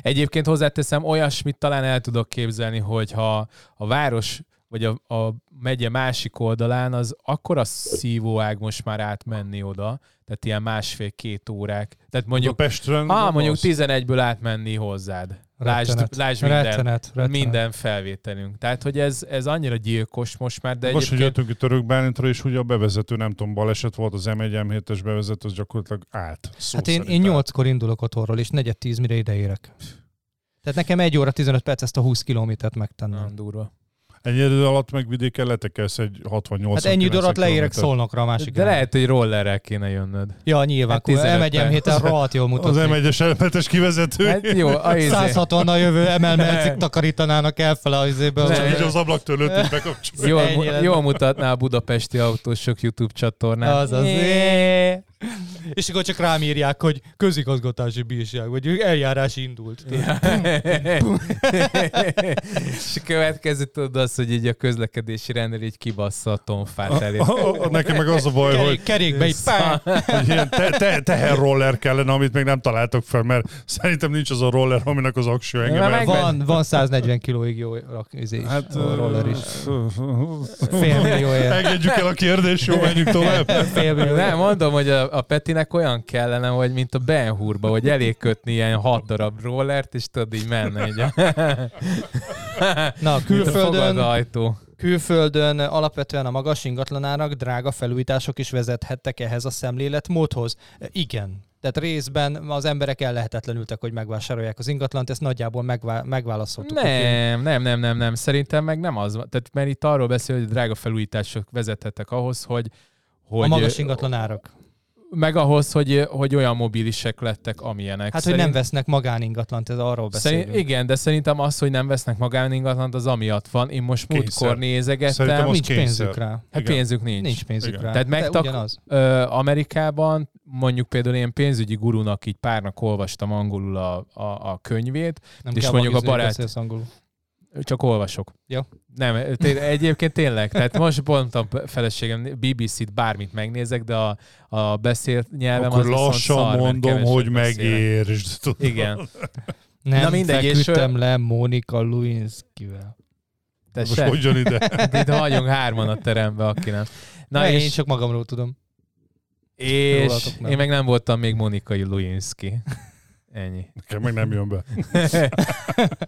Egyébként hozzáteszem, olyasmit talán el tudok képzelni, hogy ha a város vagy a, a megye másik oldalán, az akkora szívóág most már átmenni oda, tehát ilyen másfél-két órák. Tehát mondjuk, Pestről ah, mondjuk 11-ből átmenni hozzád. Lásd, lásd minden, rettenet, rettenet. minden felvételünk. Tehát, hogy ez, ez annyira gyilkos most már, de Most, egyébként... hogy jöttünk itt Török Bálintra, és ugye a bevezető, nem tudom, baleset volt, az M1 M7-es bevezető, az gyakorlatilag állt. hát én, én 8-kor indulok otthonról, és negyed tíz mire ideérek. Tehát nekem egy óra 15 perc ezt a 20 kilométert megtennem. Nem durva. Ennyi idő alatt meg vidéken letekelsz egy 68 Hát ennyi idő alatt leérek szolnokra a másik. De lehet, hogy rollerrel kéne jönnöd. Ja, nyilván. Hát elmegyem héten rohadt jól mutatni. Az M1-es elmetes kivezető. Hát jó, a 160 a jövő emelmelcig takarítanának elfele az izéből. Csak így az ablaktörlőt is bekapcsolja. Jól, jól mutatná a budapesti autósok YouTube csatornán. Az az. És akkor csak rám írják, hogy közigazgatási bírság, vagy eljárás indult. Ja. és a következő tudod az, hogy így a közlekedési rendőr így kibassza a tonfát elé. Nekem meg az a baj, Kerék, hogy... Kerékbe így pá! hogy ilyen te, te, teherroller kellene, amit még nem találtok fel, mert szerintem nincs az a roller, aminek az akső engem van, van 140 kilóig jó izé, hát, a roller is. Fél millióért. Engedjük el a kérdést, jó, menjünk tovább. Fél millió. Nem, mondom, hogy a, a Petinek olyan kellene, hogy mint a Ben Hurba, hogy elég kötni ilyen hat darab rollert, és tudod így menne. Így. Na, külföldön, ajtó. külföldön alapvetően a magas ingatlanárak drága felújítások is vezethettek ehhez a szemléletmódhoz. Igen, tehát részben az emberek ellehetetlenültek, hogy megvásárolják az ingatlant, ezt nagyjából megvá- megválaszoltuk. Nem, nem, nem, nem, nem. Szerintem meg nem az. Tehát, mert itt arról beszél, hogy drága felújítások vezethettek ahhoz, hogy, hogy... A magas ingatlan árak meg ahhoz, hogy, hogy olyan mobilisek lettek, amilyenek. Hát, Szerint... hogy nem vesznek magáningatlant, ez arról beszélünk. Szerint, igen, de szerintem az, hogy nem vesznek magáningatlant, az amiatt van. Én most múltkor nézegettem. Nincs kényszer. pénzük rá. Hát igen. pénzük nincs. Nincs pénzük igen. rá. Tehát megtak, ö, Amerikában mondjuk például én pénzügyi gurunak így párnak olvastam angolul a, a, a könyvét, nem és mondjuk a barát... Angolul. Csak olvasok. Jó. Nem, té- egyébként tényleg. Tehát most pont a feleségem BBC-t bármit megnézek, de a, a beszélt nyelvem Akkor az lassan szar, mondom, hogy megértsd. Igen. Nem Na mindegy, feküdtem és... le Mónika Lewinsky-vel. Most hogyan ide? Itt vagyunk hárman a teremben, aki nem. Na ne, és... Én csak magamról tudom. És én meg nem voltam még Monika Lewinsky. Ennyi. Nekem meg nem jön be.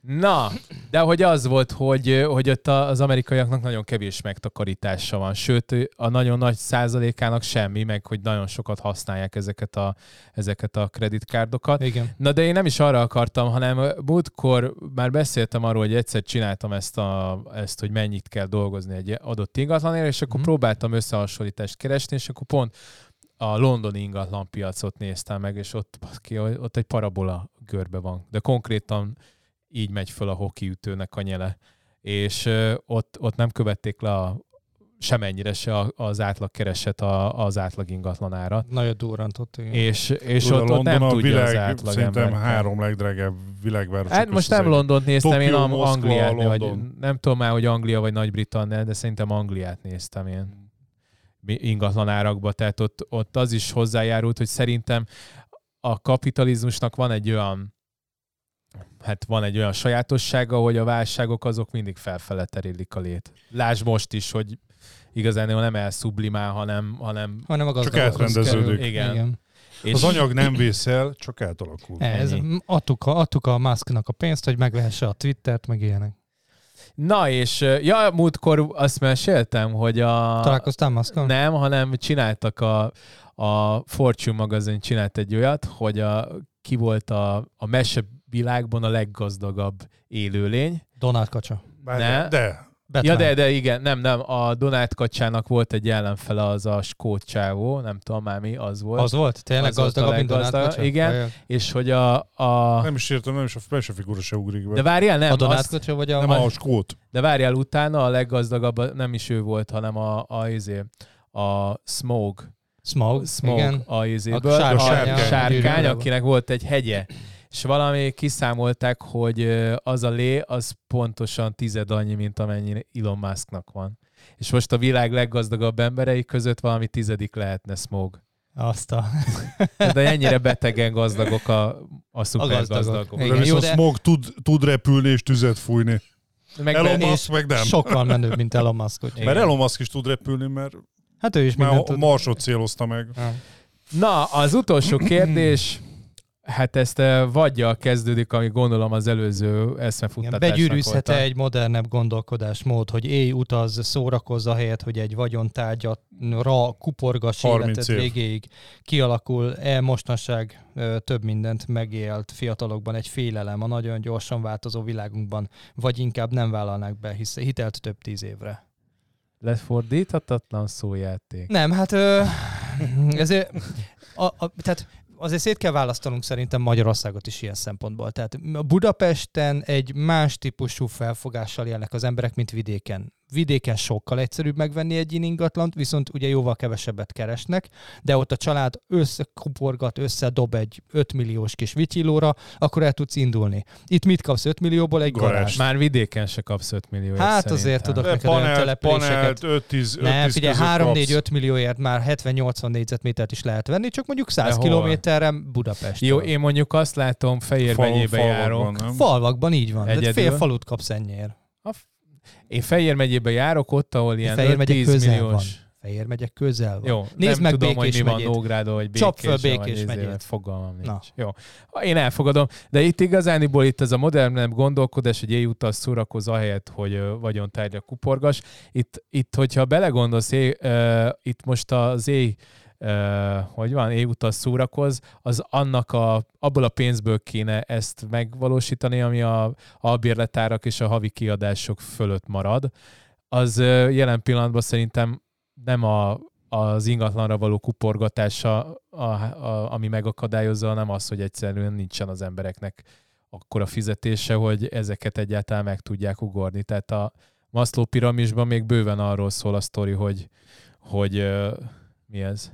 Na, de hogy az volt, hogy, hogy ott az amerikaiaknak nagyon kevés megtakarítása van, sőt a nagyon nagy százalékának semmi, meg hogy nagyon sokat használják ezeket a, ezeket a kreditkárdokat. Igen. Na de én nem is arra akartam, hanem múltkor már beszéltem arról, hogy egyszer csináltam ezt, a, ezt hogy mennyit kell dolgozni egy adott ingatlanért, és akkor mm. próbáltam összehasonlítást keresni, és akkor pont a londoni ingatlanpiacot néztem meg, és ott, ott egy parabola görbe van. De konkrétan így megy föl a hokiütőnek a nyele. És ott, ott nem követték le a, semennyire se az átlag kereset az átlag ingatlanára. Nagyon durrantott, igen. És, és Tura, ott, ott nem tudja világ, az átlag Szerintem ember. három legdrágább világváros. Hát most nem Londont néztem, Tokyo, én Moszkva, Angliát, vagy nem tudom már, hogy Anglia vagy Nagy-Britannia, de szerintem Angliát néztem én ingatlanárakba, tehát ott, ott az is hozzájárult, hogy szerintem a kapitalizmusnak van egy olyan hát van egy olyan sajátossága, hogy a válságok azok mindig felfele terélik a lét. Lásd most is, hogy igazán nem elszublimál, hanem, hanem, hanem a csak átrendeződik. Igen. Igen. És az anyag nem vészel, csak átalakul. Ez, adtuk, a, adtuk a Musknak a pénzt, hogy megvehesse a Twittert, meg ilyenek. Na és, ja, múltkor azt meséltem, hogy a... Találkoztál Muskon? Nem, hanem csináltak a, a Fortune magazin csinált egy olyat, hogy a, ki volt a, a mese világban a leggazdagabb élőlény. Donald Kacsa. ne? De, Batman. Ja, de, de igen, nem, nem, a Donát kacsának volt egy ellenfele, az a skót csávó, nem tudom már mi, az volt. Az volt? Tényleg az gazdagabb, mint Donát kacsa? Igen, Vajon? és hogy a, a... Nem is értem, nem is a felső figura se ugrik be. De várjál, nem. A Donát kacsa vagy a... Nem, a skót. De várjál, utána a leggazdagabb, nem is ő volt, hanem a, a, a, izé, a Smog. Smog, Smog igen. a izéből, a sárkány, a sárkány akinek volt egy hegye és valami kiszámolták, hogy az a lé, az pontosan tized annyi, mint amennyi Elon Musknak van. És most a világ leggazdagabb emberei között valami tizedik lehetne Smog. Azt a... De ennyire betegen gazdagok a, a szupergazdagok. De viszont de... Smog tud, tud repülni és tüzet fújni. Meg Elon Musk meg nem. Sokkal menőbb, mint Elon Musk. Hogy... Mert Elon Musk is tud repülni, mert Hát ő is már a Marsot célozta meg. Na, az utolsó kérdés, Hát ezt eh, vagyja kezdődik, ami gondolom az előző eszmefuttatásnak Begyűrűzhet -e egy modernebb gondolkodásmód, hogy éj utaz, szórakozza helyet, hogy egy vagyontárgyatra kuporgas életed év. végéig kialakul-e mostanság több mindent megélt fiatalokban egy félelem a nagyon gyorsan változó világunkban, vagy inkább nem vállalnák be hisz, hitelt több tíz évre? Lefordíthatatlan szójáték. Nem, hát ö, ezért, a, a, tehát azért szét kell választanunk szerintem Magyarországot is ilyen szempontból. Tehát Budapesten egy más típusú felfogással élnek az emberek, mint vidéken vidéken sokkal egyszerűbb megvenni egy ingatlant, viszont ugye jóval kevesebbet keresnek, de ott a család összekuporgat, összedob egy 5 milliós kis vityilóra, akkor el tudsz indulni. Itt mit kapsz 5 millióból? Egy garázs. Már vidéken se kapsz 5 millióért Hát szerintem. azért tudok neked panel, olyan településeket. 5-10 Nem, figyelj, 3-4-5 millióért már 70-80 négyzetmétert is lehet venni, csak mondjuk 100 kilométerre Budapest. Jó, én mondjuk azt látom, megyébe járok. Falvakban így van. Egyedül. De fél falut kapsz ennyiért. Én Fejér megyébe járok, ott, ahol ilyen 5-10 milliós... Van. Fejér megyek közel van. Jó, Nézd nem meg tudom, Békés hogy mi megyét. van Nógrádon, vagy Békés. Csap föl Békés megyét. Fogalmam nincs. Na. Jó. Én elfogadom. De itt igazániból itt ez a modernebb gondolkodás, hogy éjutas szórakoz ahelyett, hogy vagyontárgya kuporgas. Itt, itt hogyha belegondolsz, é, uh, itt most az éj hogy van, évutas szórakoz, az annak a, abból a pénzből kéne ezt megvalósítani, ami a albérletárak és a havi kiadások fölött marad. Az jelen pillanatban szerintem nem a, az ingatlanra való kuporgatása, a, a, ami megakadályozza, hanem az, hogy egyszerűen nincsen az embereknek akkora fizetése, hogy ezeket egyáltalán meg tudják ugorni. Tehát a Maslow piramisban még bőven arról szól a sztori, hogy, hogy mi ez?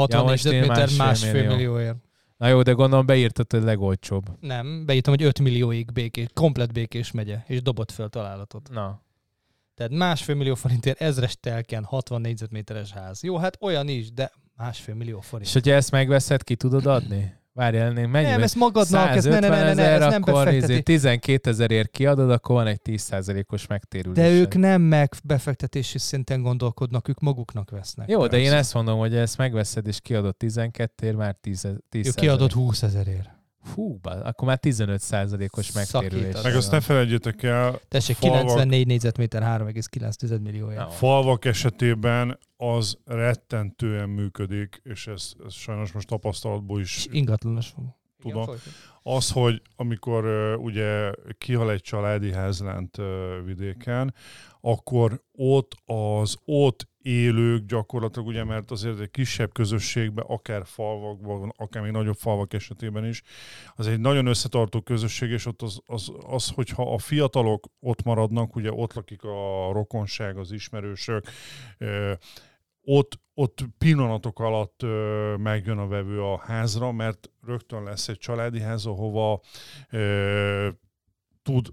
60 ja, négyzetméter másfél millió. millióért. Na jó, de gondolom beírtad, hogy legolcsóbb. Nem, beírtam, hogy 5 millióig békés, komplet békés megye, és dobott fel találatot. Na. Tehát másfél millió forintért ezres telken 60 négyzetméteres ház. Jó, hát olyan is, de másfél millió forint. És hogyha ezt megveszed, ki tudod adni? Várjál, mennyi? Nem, ezt magadnak, ez ne, ne, ne, ne, ne, ez nem akkor izé 12 ezerért kiadod, akkor van egy 10%-os megtérülés. De ők nem meg befektetési szinten gondolkodnak, ők maguknak vesznek. Jó, persze. de én ezt mondom, hogy ezt megveszed és kiadod 12 ért, már 10, 10 Ő kiadott 20 ezerért. Fú, akkor már 15%-os megtérülés. Meg azt ne felejtjétek el. Tessék, falvak, 94 négyzetméter 3,9 milliója. Falvak esetében az rettentően működik, és ez, ez sajnos most tapasztalatból is ingatlanos tudom. Igen, az, hogy amikor uh, ugye kihal egy családi ház lent uh, vidéken, akkor ott az ott élők gyakorlatilag, ugye, mert azért egy kisebb közösségben, akár falvakban, akár még nagyobb falvak esetében is, az egy nagyon összetartó közösség, és ott az, az, az hogyha a fiatalok ott maradnak, ugye ott lakik a rokonság, az ismerősök, ott, ott pillanatok alatt ö, megjön a vevő a házra, mert rögtön lesz egy családi ház, ahova ö, tud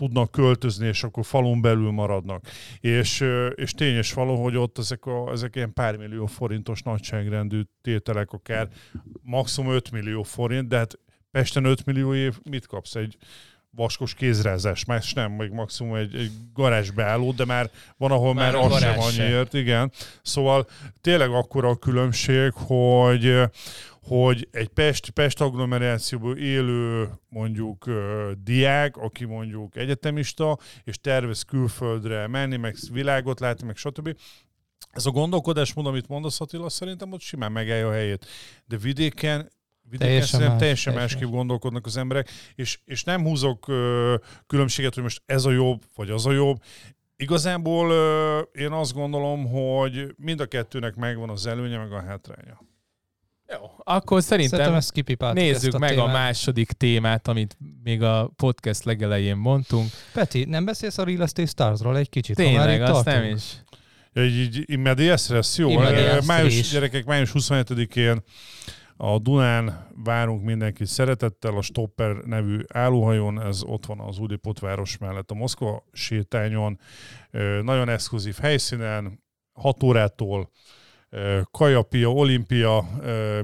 tudnak költözni, és akkor falun belül maradnak. És, és tényes való, hogy ott ezek, a, ezek ilyen pár millió forintos nagyságrendű tételek, akár maximum 5 millió forint, de hát Pesten 5 millió év mit kapsz? Egy vaskos kézrezes, más nem, még maximum egy, egy garázsbeálló, de már van, ahol már, már az sem annyiért, igen. Szóval tényleg akkora a különbség, hogy hogy egy Pest, Pest agglomerációból élő mondjuk uh, diák, aki mondjuk egyetemista, és tervez külföldre menni, meg világot látni, meg stb. Ez a gondolkodásmód, amit mondasz Attila, szerintem ott simán megállja a helyét. De vidéken vidéken teljesen, más, teljesen másképp más. gondolkodnak az emberek, és, és nem húzok uh, különbséget, hogy most ez a jobb, vagy az a jobb Igazából ö, én azt gondolom, hogy mind a kettőnek megvan az előnye, meg a hátránya. Jó, akkor szerintem, Szerintem ezt kipipáltuk nézzük ezt a meg témát. a második témát, amit még a podcast legelején mondtunk. Peti, nem beszélsz a Real Estate Starsról egy kicsit? Tényleg, azt tartunk? nem is. Így immediásra lesz jó. Immediásra Ö, május, is. gyerekek, május 27-én a Dunán várunk mindenkit szeretettel a Stopper nevű állóhajón, ez ott van az Újlipótváros mellett a Moszkva sétányon. Nagyon exkluzív helyszínen, 6 órától kajapia, olimpia,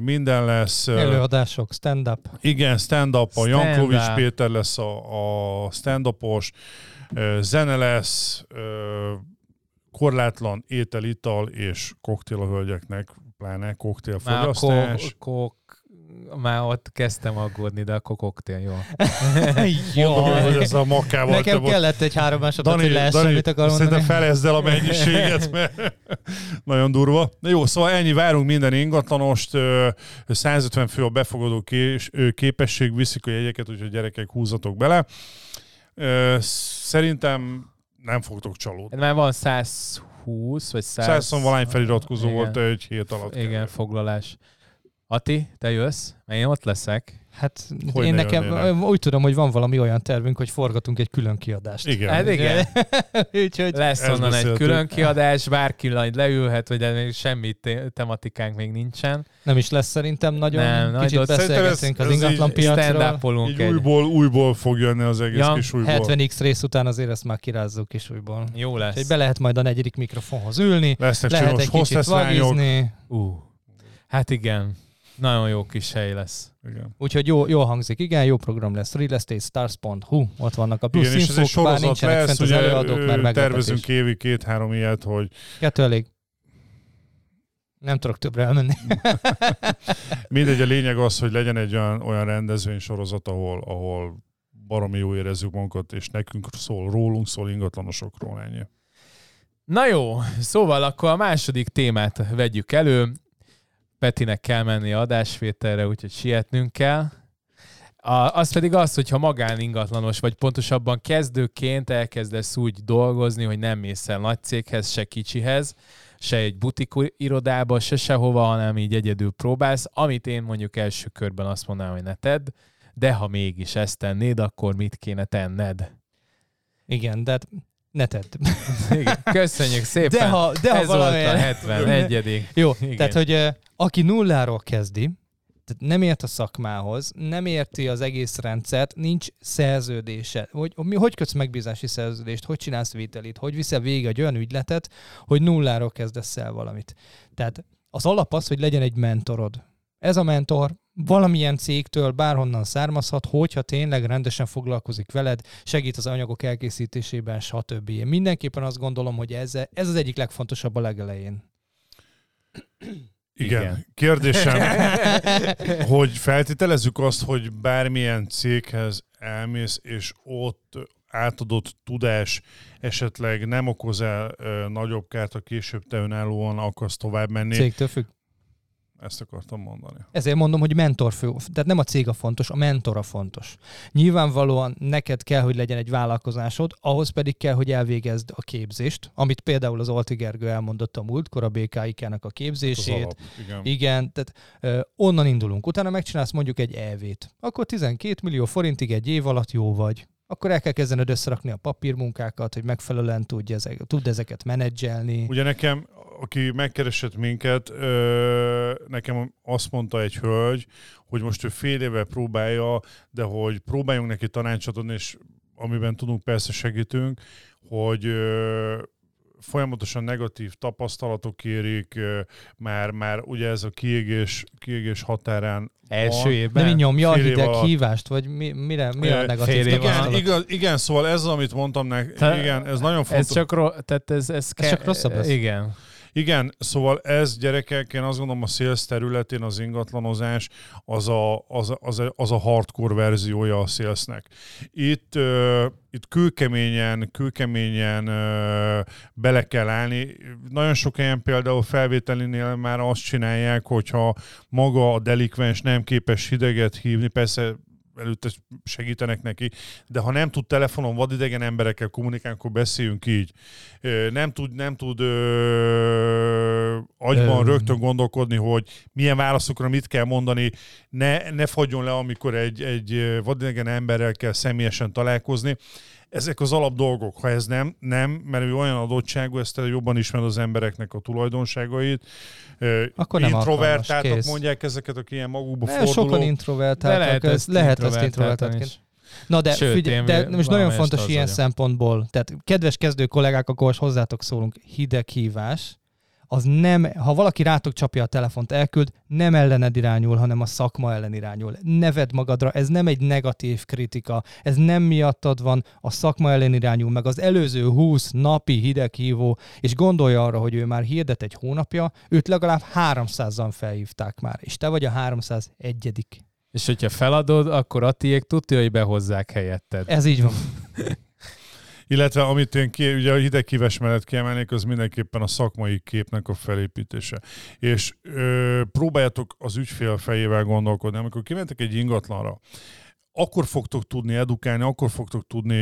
minden lesz. Előadások, stand-up. Igen, stand-up, a. Jankovics Péter lesz a, a stand-upos, zene lesz, korlátlan étel, ital és koktél a hölgyeknek, pláne Már, a koktélfogyasztás. kok, kok, már ott kezdtem aggódni, de akkor koktél, jó. Mondom, hogy ez a makával Nekem te kellett egy három másodperc, Dani, hogy lehessen, Dani, mit akar mondani. szerintem felezd el a mennyiséget, mert nagyon durva. Na jó, szóval ennyi, várunk minden ingatlanost, ö, 150 fő a befogadó képesség, viszik a jegyeket, úgyhogy gyerekek húzatok bele. Szerintem nem fogtok csalódni. Már van 120 vagy 100. 100 valány feliratkozó Igen. volt egy hét alatt. Igen, foglalás. Ati, te jössz? Mert én ott leszek. Hát Hogy én ne nekem jönnének? úgy tudom, hogy van valami olyan tervünk, hogy forgatunk egy külön kiadást. Igen. Hát igen. Úgyhogy Lesz onnan egy külön kiadás, bárki leülhet, hogy még semmi te- tematikánk még nincsen. nem is lesz szerintem nagyon. Nem, nagy Kicsit ez- beszélgetünk az ez így ingatlan piacról. Így újból, újból fog jönni az egész Ja, kis újból. 70x rész után azért ezt már kirázzuk is újból. Jó lesz. Úgyhogy be lehet majd a negyedik mikrofonhoz ülni, Lesznek lehet egy kicsit vagizni, Uh. Hát igen. Nagyon jó kis hely lesz. Igen. úgyhogy jó, jól hangzik. Igen, jó program lesz. realestateStars.hu, ott vannak a plusz Igen, és infók, bár sorozat nincsenek lesz, fent az előadók, mert tervezünk évi két-három ilyet, hogy Kettő elég. Nem tudok többre elmenni. mindegy, a lényeg az, hogy legyen egy olyan, olyan rendezvény sorozat, ahol, ahol baromi jó érezzük magunkat, és nekünk szól, rólunk szól ingatlanosokról ennyi. Na jó, szóval akkor a második témát vegyük elő. Petinek kell menni adásvételre, úgyhogy sietnünk kell. A, az pedig az, hogyha magáningatlanos, vagy pontosabban kezdőként elkezdesz úgy dolgozni, hogy nem mész el nagy céghez, se kicsihez, se egy butik irodába, se sehova, hanem így egyedül próbálsz, amit én mondjuk első körben azt mondanám, hogy ne tedd, de ha mégis ezt tennéd, akkor mit kéne tenned? Igen, de hát ne tedd. Igen, köszönjük szépen! De ha, de ha Ez volt a valamilyen... 71 Jó, Igen. tehát hogy aki nulláról kezdi, tehát nem ért a szakmához, nem érti az egész rendszert, nincs szerződése. Hogy, mi- hogy kötsz megbízási szerződést, hogy csinálsz vételit, hogy viszel végig egy olyan ügyletet, hogy nulláról kezdesz el valamit. Tehát az alap az, hogy legyen egy mentorod. Ez a mentor valamilyen cégtől bárhonnan származhat, hogyha tényleg rendesen foglalkozik veled, segít az anyagok elkészítésében, stb. Én mindenképpen azt gondolom, hogy ez, ez az egyik legfontosabb a legelején. Igen. Igen. Kérdésem, hogy feltételezzük azt, hogy bármilyen céghez elmész, és ott átadott tudás esetleg nem okoz el ö, nagyobb kárt, a később te önállóan akarsz tovább menni. Cégtől függ. Ezt akartam mondani. Ezért mondom, hogy mentor fő. Tehát nem a cég a fontos, a mentor a fontos. Nyilvánvalóan neked kell, hogy legyen egy vállalkozásod, ahhoz pedig kell, hogy elvégezd a képzést, amit például az Olti Gergő elmondott a múltkor, a BKIK-nek a képzését. alap. Igen. Igen, tehát ö, onnan indulunk. Utána megcsinálsz mondjuk egy EV-t. Akkor 12 millió forintig egy év alatt jó vagy. Akkor el kell kezdened összerakni a papírmunkákat, hogy megfelelően tudj ezek, tud ezeket menedzselni. Ugye nekem, aki megkeresett minket, nekem azt mondta egy hölgy, hogy most ő fél éve próbálja, de hogy próbáljunk neki tanácsot adni, és amiben tudunk, persze segítünk, hogy ö, folyamatosan negatív tapasztalatok érik, már, már ugye ez a kiégés, kiégés határán Első évben? Nem így nyomja a hideg alatt. hívást, vagy mi, mire, mi a negatív Igen, igaz, igen, szóval ez az, amit mondtam nek, Te- igen, ez nagyon Ez fontos. csak, ro- tehát ez, ez, Ez csak rosszabb lesz. Igen. Igen, szóval ez gyerekek, én azt gondolom a sales területén az ingatlanozás az a, az, az, a, az a hardcore verziója a salesnek. Itt, uh, itt kőkeményen, kőkeményen uh, bele kell állni. Nagyon sok helyen például felvételinél már azt csinálják, hogyha maga a delikvens nem képes hideget hívni, persze előtte segítenek neki, de ha nem tud telefonon vadidegen emberekkel kommunikálni, akkor beszéljünk így. Nem tud, nem tud ö, agyban rögtön gondolkodni, hogy milyen válaszokra mit kell mondani, ne, ne fagyjon le, amikor egy, egy vadidegen emberrel kell személyesen találkozni ezek az alap dolgok, ha ez nem, nem, mert ő olyan adottságú, ezt jobban ismered az embereknek a tulajdonságait. Akkor nem Introvertáltak mondják ezeket, akik ilyen magukba fordulók. Sokan introvertáltak, lehet, ezt, lehet ezt introvertáltként. Na de, Sőt, figyelj, de most nagyon fontos ilyen vagyok. szempontból, tehát kedves kezdő kollégák, akkor most hozzátok szólunk, hideghívás, az nem, ha valaki rátok csapja a telefont, elküld, nem ellened irányul, hanem a szakma ellen irányul. Neved magadra, ez nem egy negatív kritika, ez nem miattad van, a szakma ellen irányul, meg az előző 20 napi hideghívó, és gondolja arra, hogy ő már hirdet egy hónapja, őt legalább 300-an felhívták már, és te vagy a 301 és hogyha feladod, akkor a tiék tudja, hogy behozzák helyetted. Ez így van. Illetve amit én ki, ugye a hidegkíves mellett kiemelnék, az mindenképpen a szakmai képnek a felépítése. És ö, próbáljátok az ügyfél fejével gondolkodni. Amikor kimentek egy ingatlanra, akkor fogtok tudni edukálni, akkor fogtok tudni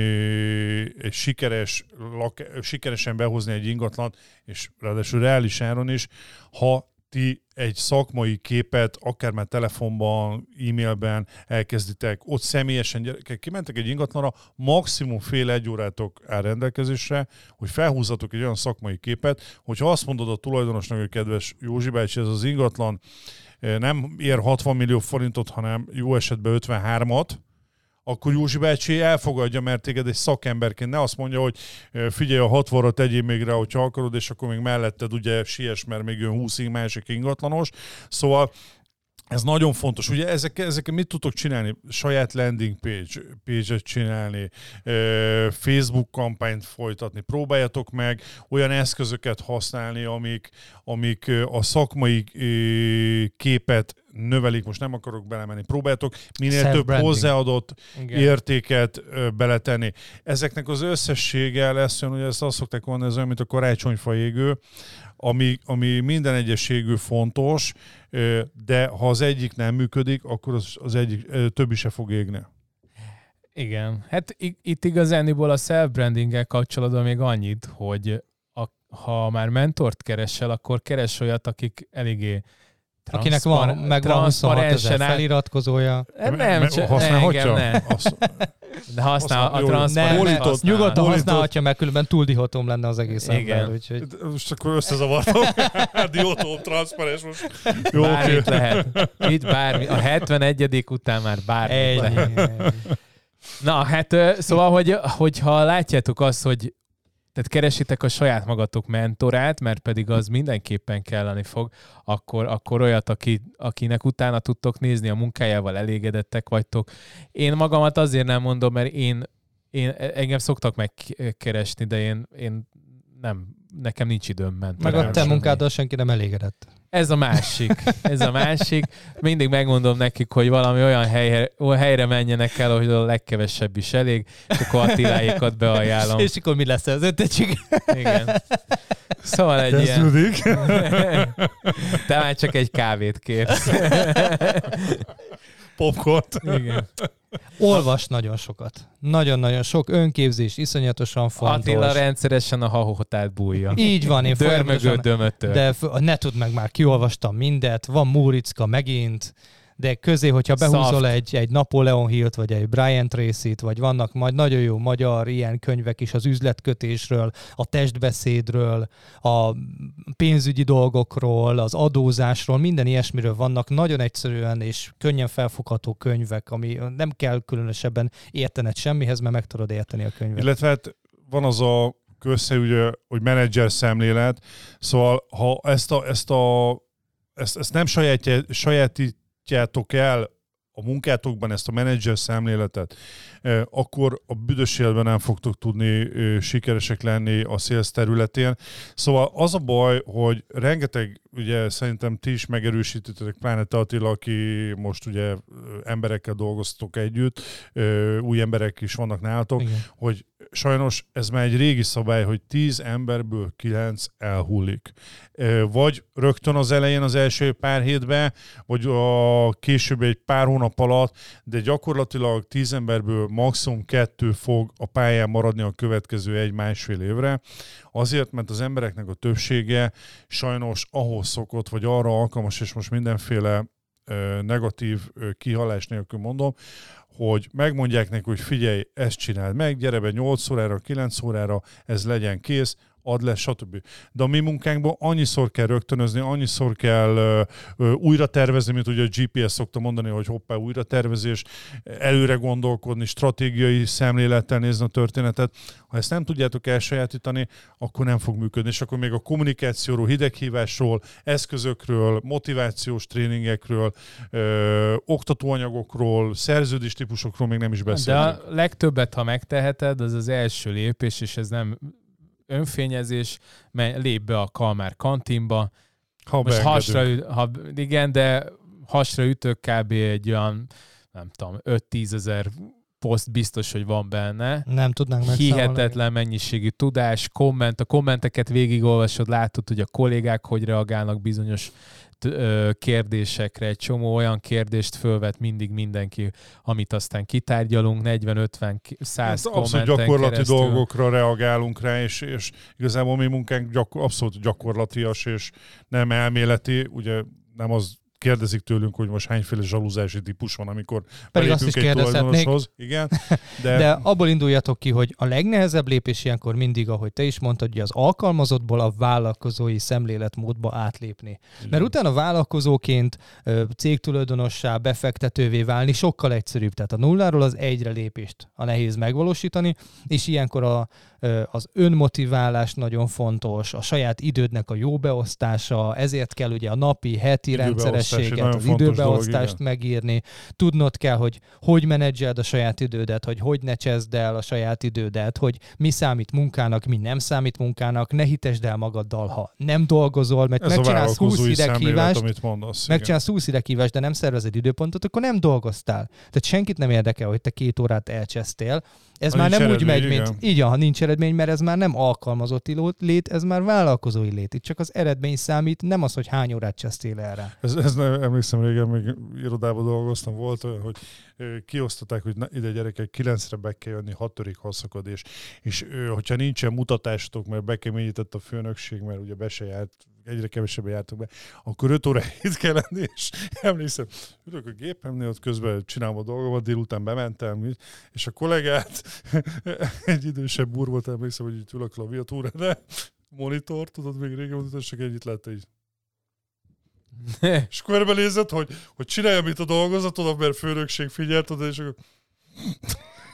egy sikeres, lak, sikeresen behozni egy ingatlant, és ráadásul reális áron is, ha ti egy szakmai képet, akár már telefonban, e-mailben elkezditek, ott személyesen gyerekek kimentek egy ingatlanra, maximum fél egy órátok áll rendelkezésre, hogy felhúzzatok egy olyan szakmai képet, hogyha azt mondod a tulajdonosnak, hogy kedves Józsi bácsi, ez az ingatlan eh, nem ér 60 millió forintot, hanem jó esetben 53-at, akkor Józsi bácsi elfogadja, mert téged egy szakemberként ne azt mondja, hogy figyelj, a 60-ra tegyél még rá, hogyha akarod, és akkor még melletted ugye siess, mert még jön 20 másik ingatlanos. Szóval ez nagyon fontos. Ugye ezek, ezek mit tudtok csinálni? Saját landing page, page-et csinálni, Facebook kampányt folytatni. Próbáljatok meg olyan eszközöket használni, amik, amik a szakmai képet növelik, most nem akarok belemenni. Próbáljátok minél több hozzáadott Igen. értéket beletenni. Ezeknek az összessége lesz olyan, hogy ezt azt szokták mondani, ez olyan, mint a karácsonyfa égő, ami, ami minden egyességű fontos, de ha az egyik nem működik, akkor az, az egyik többi se fog égni. Igen. Hát itt igazániból a self-brandinggel kapcsolatban még annyit, hogy a, ha már mentort keresel, akkor keres olyat, akik eléggé Akinek van, meg van 26 ezer feliratkozója. Nem, nem, csak használ, engem nem. De használ a transzparens. Nem, nyugodtan használhatja, mert különben túl dihotom lenne az egész Igen. ember. Úgyhogy... Most akkor összezavartam. dihotom, transzparens most. Jó, Bármit okay. lehet. Itt bármi. A 71. után már bármi lehet. Na, hát szóval, hogy, hogyha látjátok azt, hogy tehát keresitek a saját magatok mentorát, mert pedig az mindenképpen kelleni fog, akkor, akkor olyat, aki, akinek utána tudtok nézni, a munkájával elégedettek vagytok. Én magamat azért nem mondom, mert én, én engem szoktak megkeresni, de én, én nem, nekem nincs időm mentorálni. Meg a te munkáddal senki nem elégedett. Ez a másik. Ez a másik. Mindig megmondom nekik, hogy valami olyan helyre, helyre menjenek el, hogy a legkevesebb is elég, és akkor Attiláékat beajánlom. És akkor mi lesz az ötöcsik? Igen. Szóval egy Kezdődik. ilyen... Te már csak egy kávét kérsz. Popcorn. Igen. Olvas nagyon sokat. Nagyon-nagyon sok önképzés, iszonyatosan fontos. Attila rendszeresen a hahotát bújja. Így van. Én Dörmögő dömötő. De ne tud meg már, kiolvastam mindet. Van Múricka megint de közé, hogyha behúzol egy, egy Napoleon Hill-t, vagy egy Brian Tracy-t, vagy vannak majd nagyon jó magyar ilyen könyvek is az üzletkötésről, a testbeszédről, a pénzügyi dolgokról, az adózásról, minden ilyesmiről vannak nagyon egyszerűen és könnyen felfogható könyvek, ami nem kell különösebben értened semmihez, mert meg tudod érteni a könyvet. Illetve hát van az a közsze, ugye, hogy menedzser szemlélet, szóval ha ezt a, ezt a ezt, ezt nem sajátja, sajátít, fogadjátok el a munkátokban ezt a menedzser szemléletet, akkor a büdös életben nem fogtok tudni sikeresek lenni a sales területén. Szóval az a baj, hogy rengeteg ugye szerintem ti is megerősítettek, pláne te Attila, aki most ugye emberekkel dolgoztok együtt, új emberek is vannak nálatok, Igen. hogy sajnos ez már egy régi szabály, hogy 10 emberből 9 elhullik. Vagy rögtön az elején az első pár hétben, vagy a később egy pár hónap alatt, de gyakorlatilag 10 emberből maximum kettő fog a pályán maradni a következő egy-másfél évre. Azért, mert az embereknek a többsége sajnos ahhoz szokott, vagy arra alkalmas, és most mindenféle negatív kihalás nélkül mondom, hogy megmondják neki, hogy figyelj, ezt csináld meg, gyere be 8 órára, 9 órára, ez legyen kész, ad le, stb. De a mi munkánkban annyiszor kell rögtönözni, annyiszor kell ö, ö, újra tervezni, mint ugye a GPS szokta mondani, hogy hoppá, újra tervezés, előre gondolkodni, stratégiai szemlélettel nézni a történetet. Ha ezt nem tudjátok elsajátítani, akkor nem fog működni. És akkor még a kommunikációról, hideghívásról, eszközökről, motivációs tréningekről, ö, oktatóanyagokról, szerződéstípusokról még nem is beszélünk. De a legtöbbet, ha megteheted, az az első lépés, és ez nem önfényezés, mely, lép be a Kalmár kantinba. Ha Most hasra, ha, igen, de hasra ütök kb. egy olyan, nem tudom, 5-10 ezer poszt biztos, hogy van benne. Nem tudnánk meg. Hihetetlen mennyiségű tudás, komment, a kommenteket végigolvasod, látod, hogy a kollégák hogy reagálnak bizonyos kérdésekre, egy csomó olyan kérdést fölvet mindig mindenki, amit aztán kitárgyalunk, 40-50, 100 hát Abszolút gyakorlati keresztül. dolgokra reagálunk rá, és, és igazából mi munkánk gyakor, abszolút gyakorlatias, és nem elméleti, ugye nem az kérdezik tőlünk, hogy most hányféle zsaluzási típus van, amikor Pedig azt is egy tulajdonoshoz. Igen, de... de abból induljatok ki, hogy a legnehezebb lépés ilyenkor mindig, ahogy te is mondtad, hogy az alkalmazottból a vállalkozói szemléletmódba átlépni. Igen. Mert utána vállalkozóként cégtulajdonossá, befektetővé válni sokkal egyszerűbb. Tehát a nulláról az egyre lépést a nehéz megvalósítani, és ilyenkor a, az önmotiválás nagyon fontos, a saját idődnek a jó beosztása, ezért kell ugye a napi, heti rendszerességet, az időbeosztást dolog, megírni, tudnod kell, hogy hogy menedzseld a saját idődet, hogy hogy ne csezd el a saját idődet, hogy mi számít munkának, mi nem számít munkának, ne hitesd el magaddal, ha nem dolgozol, mert Ez megcsinálsz 20 ideghívást, amit mondasz, megcsinálsz 20 ideghívást, de nem szervezed időpontot, akkor nem dolgoztál. Tehát senkit nem érdekel, hogy te két órát elcsesztél, ez ha már nem úgy megy, mint így, ha nincs eredmény, mert ez már nem alkalmazotti lét, ez már vállalkozói lét. Itt csak az eredmény számít, nem az, hogy hány órát csesztél erre. Ez, ez nem, emlékszem, régen még irodában dolgoztam, volt olyan, hogy kiosztották, hogy ide gyerekek, kilencre be kell jönni, hatodik haszakod, és, és hogyha nincsen mutatásotok, mert bekeményített a főnökség, mert ugye be se járt egyre kevesebben jártok be, akkor 5 óra itt kell lenni, és emlékszem, ülök a gépemnél, ott közben csinálom a dolgomat, délután bementem, és a kollégát, egy idősebb úr volt, emlékszem, hogy itt ül a klaviatúra, monitor, tudod, még régen volt, csak ennyit lett egy és akkor nézett, hogy, hogy csináljam itt a dolgozatot, mert főnökség figyelt oda, és akkor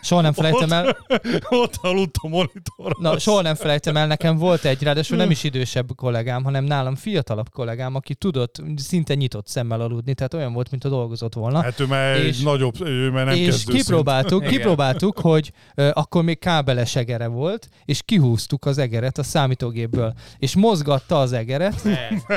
Soha nem felejtem el. Ott aludt a monitor. Na, soha nem felejtem el, nekem volt egy, ráadásul nem is idősebb kollégám, hanem nálam fiatalabb kollégám, aki tudott szinte nyitott szemmel aludni, tehát olyan volt, mint a dolgozott volna. Hát ő már és, nagyobb, ő már nem És kipróbáltuk, kipróbáltuk, hogy uh, akkor még kábeles egere volt, és kihúztuk az egeret a számítógépből, és mozgatta az egeret,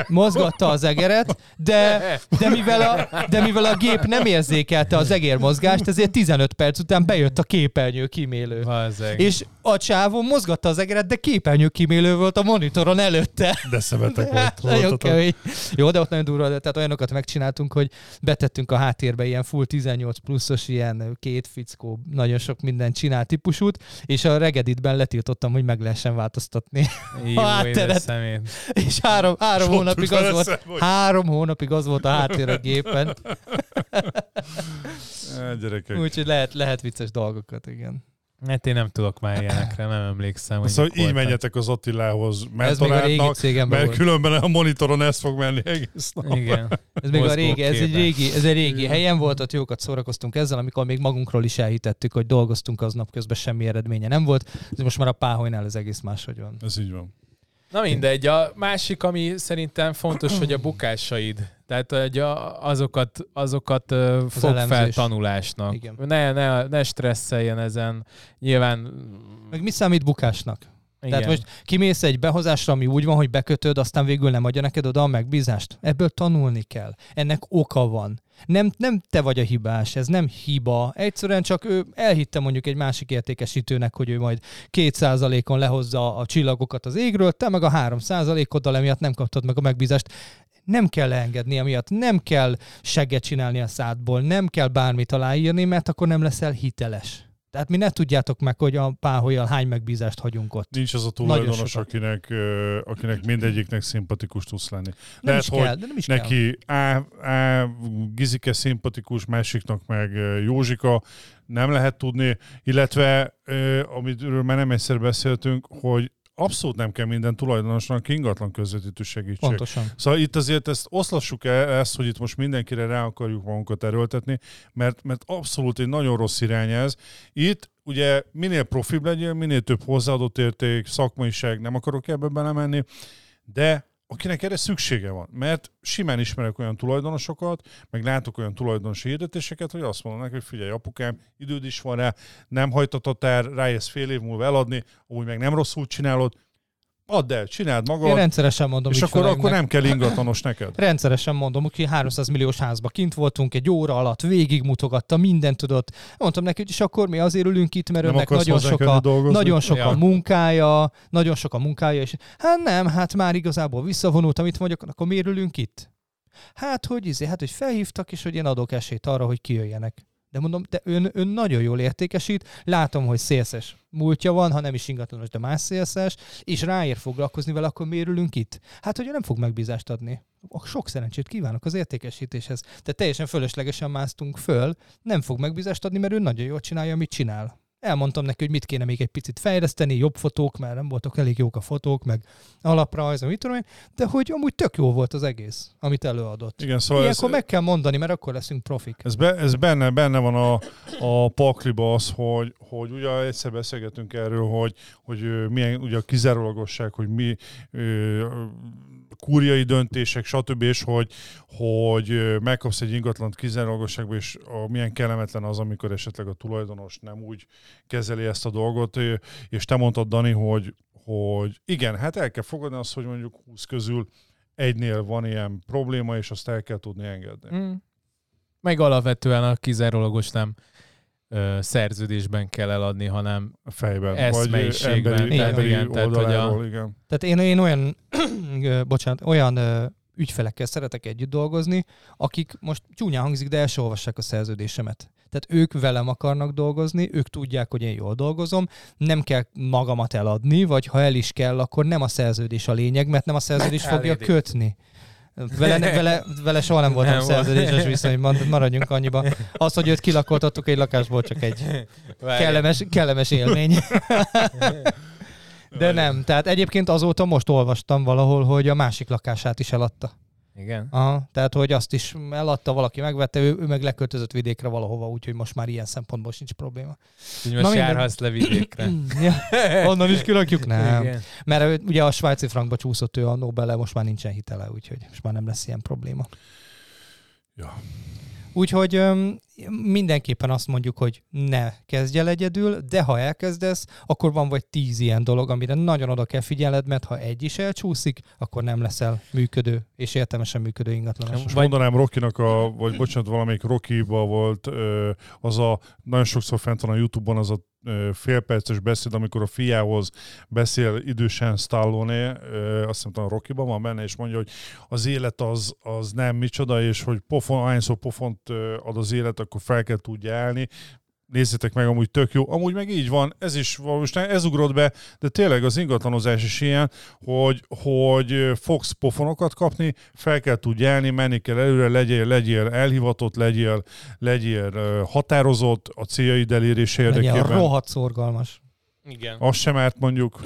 mozgatta az egeret, de, de, mivel a, de mivel a gép nem érzékelte az egérmozgást, ezért 15 perc után bejött a képernyő kimélő. Bazeg. És a csávó mozgatta az egeret, de képernyő kimélő volt a monitoron előtte. De szemetek volt. nagyon kemény. Jó, de ott nagyon durva, tehát olyanokat megcsináltunk, hogy betettünk a háttérbe ilyen full 18 pluszos ilyen két fickó, nagyon sok minden csinál típusút, és a regeditben letiltottam, hogy meg lehessen változtatni Jó, a hátteret. És három, három hónapig az volt, három hónapig az volt a háttér a gépen. Úgyhogy lehet, lehet vicces dolgokat, igen. Hát én nem tudok már ilyenekre, nem emlékszem. Hogy szóval így menjetek az Attilához ez még a régi mert volt. különben a monitoron ez fog menni egész nap. Igen. Ez még a régi, ez egy régi, ez egy régi helyen volt, ott jókat szórakoztunk ezzel, amikor még magunkról is elhitettük, hogy dolgoztunk aznap közben semmi eredménye nem volt. Ez most már a páholynál ez egész máshogy van. Ez így van. Na mindegy, a másik, ami szerintem fontos, hogy a bukásaid. Tehát hogy azokat, azokat Az fog elemzés. fel tanulásnak. Igen. Ne, ne, ne stresszeljen ezen. Nyilván... Meg mi számít bukásnak? Igen. Tehát most kimész egy behozásra, ami úgy van, hogy bekötöd, aztán végül nem adja neked oda a megbízást. Ebből tanulni kell. Ennek oka van. Nem, nem te vagy a hibás, ez nem hiba. Egyszerűen csak ő elhitte mondjuk egy másik értékesítőnek, hogy ő majd két százalékon lehozza a csillagokat az égről, te meg a három százalékoddal emiatt nem kaptad meg a megbízást nem kell leengedni emiatt, nem kell segget csinálni a szádból, nem kell bármit aláírni, mert akkor nem leszel hiteles. Tehát mi ne tudjátok meg, hogy a páholyal hány megbízást hagyunk ott. Nincs az a tulajdonos, akinek, akinek mindegyiknek szimpatikus tudsz lenni. Nem Lehet, is kell, de nem is neki kell. A, A Gizike szimpatikus, másiknak meg Józsika, nem lehet tudni, illetve amiről már nem egyszer beszéltünk, hogy abszolút nem kell minden tulajdonosnak ingatlan közvetítő segítség. Pontosan. Szóval itt azért ezt oszlassuk el, ezt, hogy itt most mindenkire rá akarjuk magunkat erőltetni, mert, mert abszolút egy nagyon rossz irány ez. Itt ugye minél profibb legyél, minél több hozzáadott érték, szakmaiság, nem akarok ebbe belemenni, de akinek erre szüksége van. Mert simán ismerek olyan tulajdonosokat, meg látok olyan tulajdonosi hirdetéseket, hogy azt mondanak, hogy figyelj, apukám, időd is van rá, nem hajtatod el, rájössz fél év múlva eladni, úgy meg nem rosszul csinálod, Add el, csináld magad. Én rendszeresen mondom. És akkor, akkor nem kell ingatlanos neked. Rendszeresen mondom, hogy 300 milliós házba kint voltunk egy óra alatt, végigmutogatta, mindent tudott. Mondtam neki, hogy és akkor mi azért ülünk itt, mert önnek nagyon sok, a, nagyon sok ja. a munkája, nagyon sok a munkája, és hát nem, hát már igazából visszavonult, amit mondjuk, akkor miért ülünk itt? Hát, hogy izé, hát, hogy felhívtak, és hogy én adok esélyt arra, hogy kijöjjenek. De mondom, de ön, ön nagyon jól értékesít, látom, hogy szélszes múltja van, ha nem is ingatlanos, de más szélszes, és ráér foglalkozni vele, akkor miért ülünk itt? Hát, hogy nem fog megbízást adni. Sok szerencsét kívánok az értékesítéshez. Tehát teljesen fölöslegesen másztunk föl, nem fog megbízást adni, mert ő nagyon jól csinálja, amit csinál elmondtam neki, hogy mit kéne még egy picit fejleszteni, jobb fotók, mert nem voltak elég jók a fotók, meg alaprajz, mit tudom én, de hogy amúgy tök jó volt az egész, amit előadott. Igen, szóval Ilyenkor ez, meg kell mondani, mert akkor leszünk profik. Ez, be, ez benne, benne van a, a pakliba az, hogy, hogy ugye egyszer beszélgetünk erről, hogy, hogy milyen ugye a kizárólagosság, hogy mi kúriai döntések, stb. és hogy, hogy megkapsz egy ingatlant kizárólagosságba, és milyen kellemetlen az, amikor esetleg a tulajdonos nem úgy kezeli ezt a dolgot, és te mondtad, Dani, hogy, hogy igen, hát el kell fogadni azt, hogy mondjuk 20 közül egynél van ilyen probléma, és azt el kell tudni engedni. Mm. Meg alapvetően a kizárólagos nem ö, szerződésben kell eladni, hanem a fejben, eszmeiségben. Vagy emberi, emberi igen, tehát, hogy a... igen. Tehát én, én olyan, bocsánat, olyan ö, ügyfelekkel szeretek együtt dolgozni, akik most csúnyán hangzik, de el olvassák a szerződésemet. Tehát ők velem akarnak dolgozni, ők tudják, hogy én jól dolgozom, nem kell magamat eladni, vagy ha el is kell, akkor nem a szerződés a lényeg, mert nem a szerződés fogja kötni. Vele, vele, vele soha nem voltam nem szerződéses viszony, maradjunk annyiba. Az, hogy őt kilakoltattuk egy lakásból, csak egy kellemes, kellemes élmény. De nem, tehát egyébként azóta most olvastam valahol, hogy a másik lakását is eladta. Igen. Aha, tehát, hogy azt is eladta, valaki megvette, ő, ő meg leköltözött vidékre valahova, úgyhogy most már ilyen szempontból sincs probléma. Úgy most Na, járhatsz le vidékre. ja, onnan is kirakjuk? Nem. Igen. Mert ugye a svájci frankba csúszott ő a Nobel, most már nincsen hitele, úgyhogy most már nem lesz ilyen probléma. Ja. Úgyhogy mindenképpen azt mondjuk, hogy ne kezdj el egyedül, de ha elkezdesz, akkor van vagy tíz ilyen dolog, amire nagyon oda kell figyelned, mert ha egy is elcsúszik, akkor nem leszel működő és értelmesen működő ingatlanos. Most vagy... mondanám Rokinak, a, vagy bocsánat, valamelyik Rokiba volt, az a, nagyon sokszor fent van a Youtube-on az a félperces beszéd, amikor a fiához beszél idősen Stallone, azt hiszem a Rockyban van benne, és mondja, hogy az élet az, az nem micsoda, és hogy pofon, ahányszor pofont ad az élet, akkor fel kell tudja állni, nézzétek meg, amúgy tök jó. Amúgy meg így van, ez is most ez ugrott be, de tényleg az ingatlanozás is ilyen, hogy, hogy fogsz pofonokat kapni, fel kell tudj állni, menni kell előre, legyél, legyél elhivatott, legyél, legyél határozott a céljaid elérése érdekében. Legyél rohadt szorgalmas. Igen. Azt sem árt mondjuk.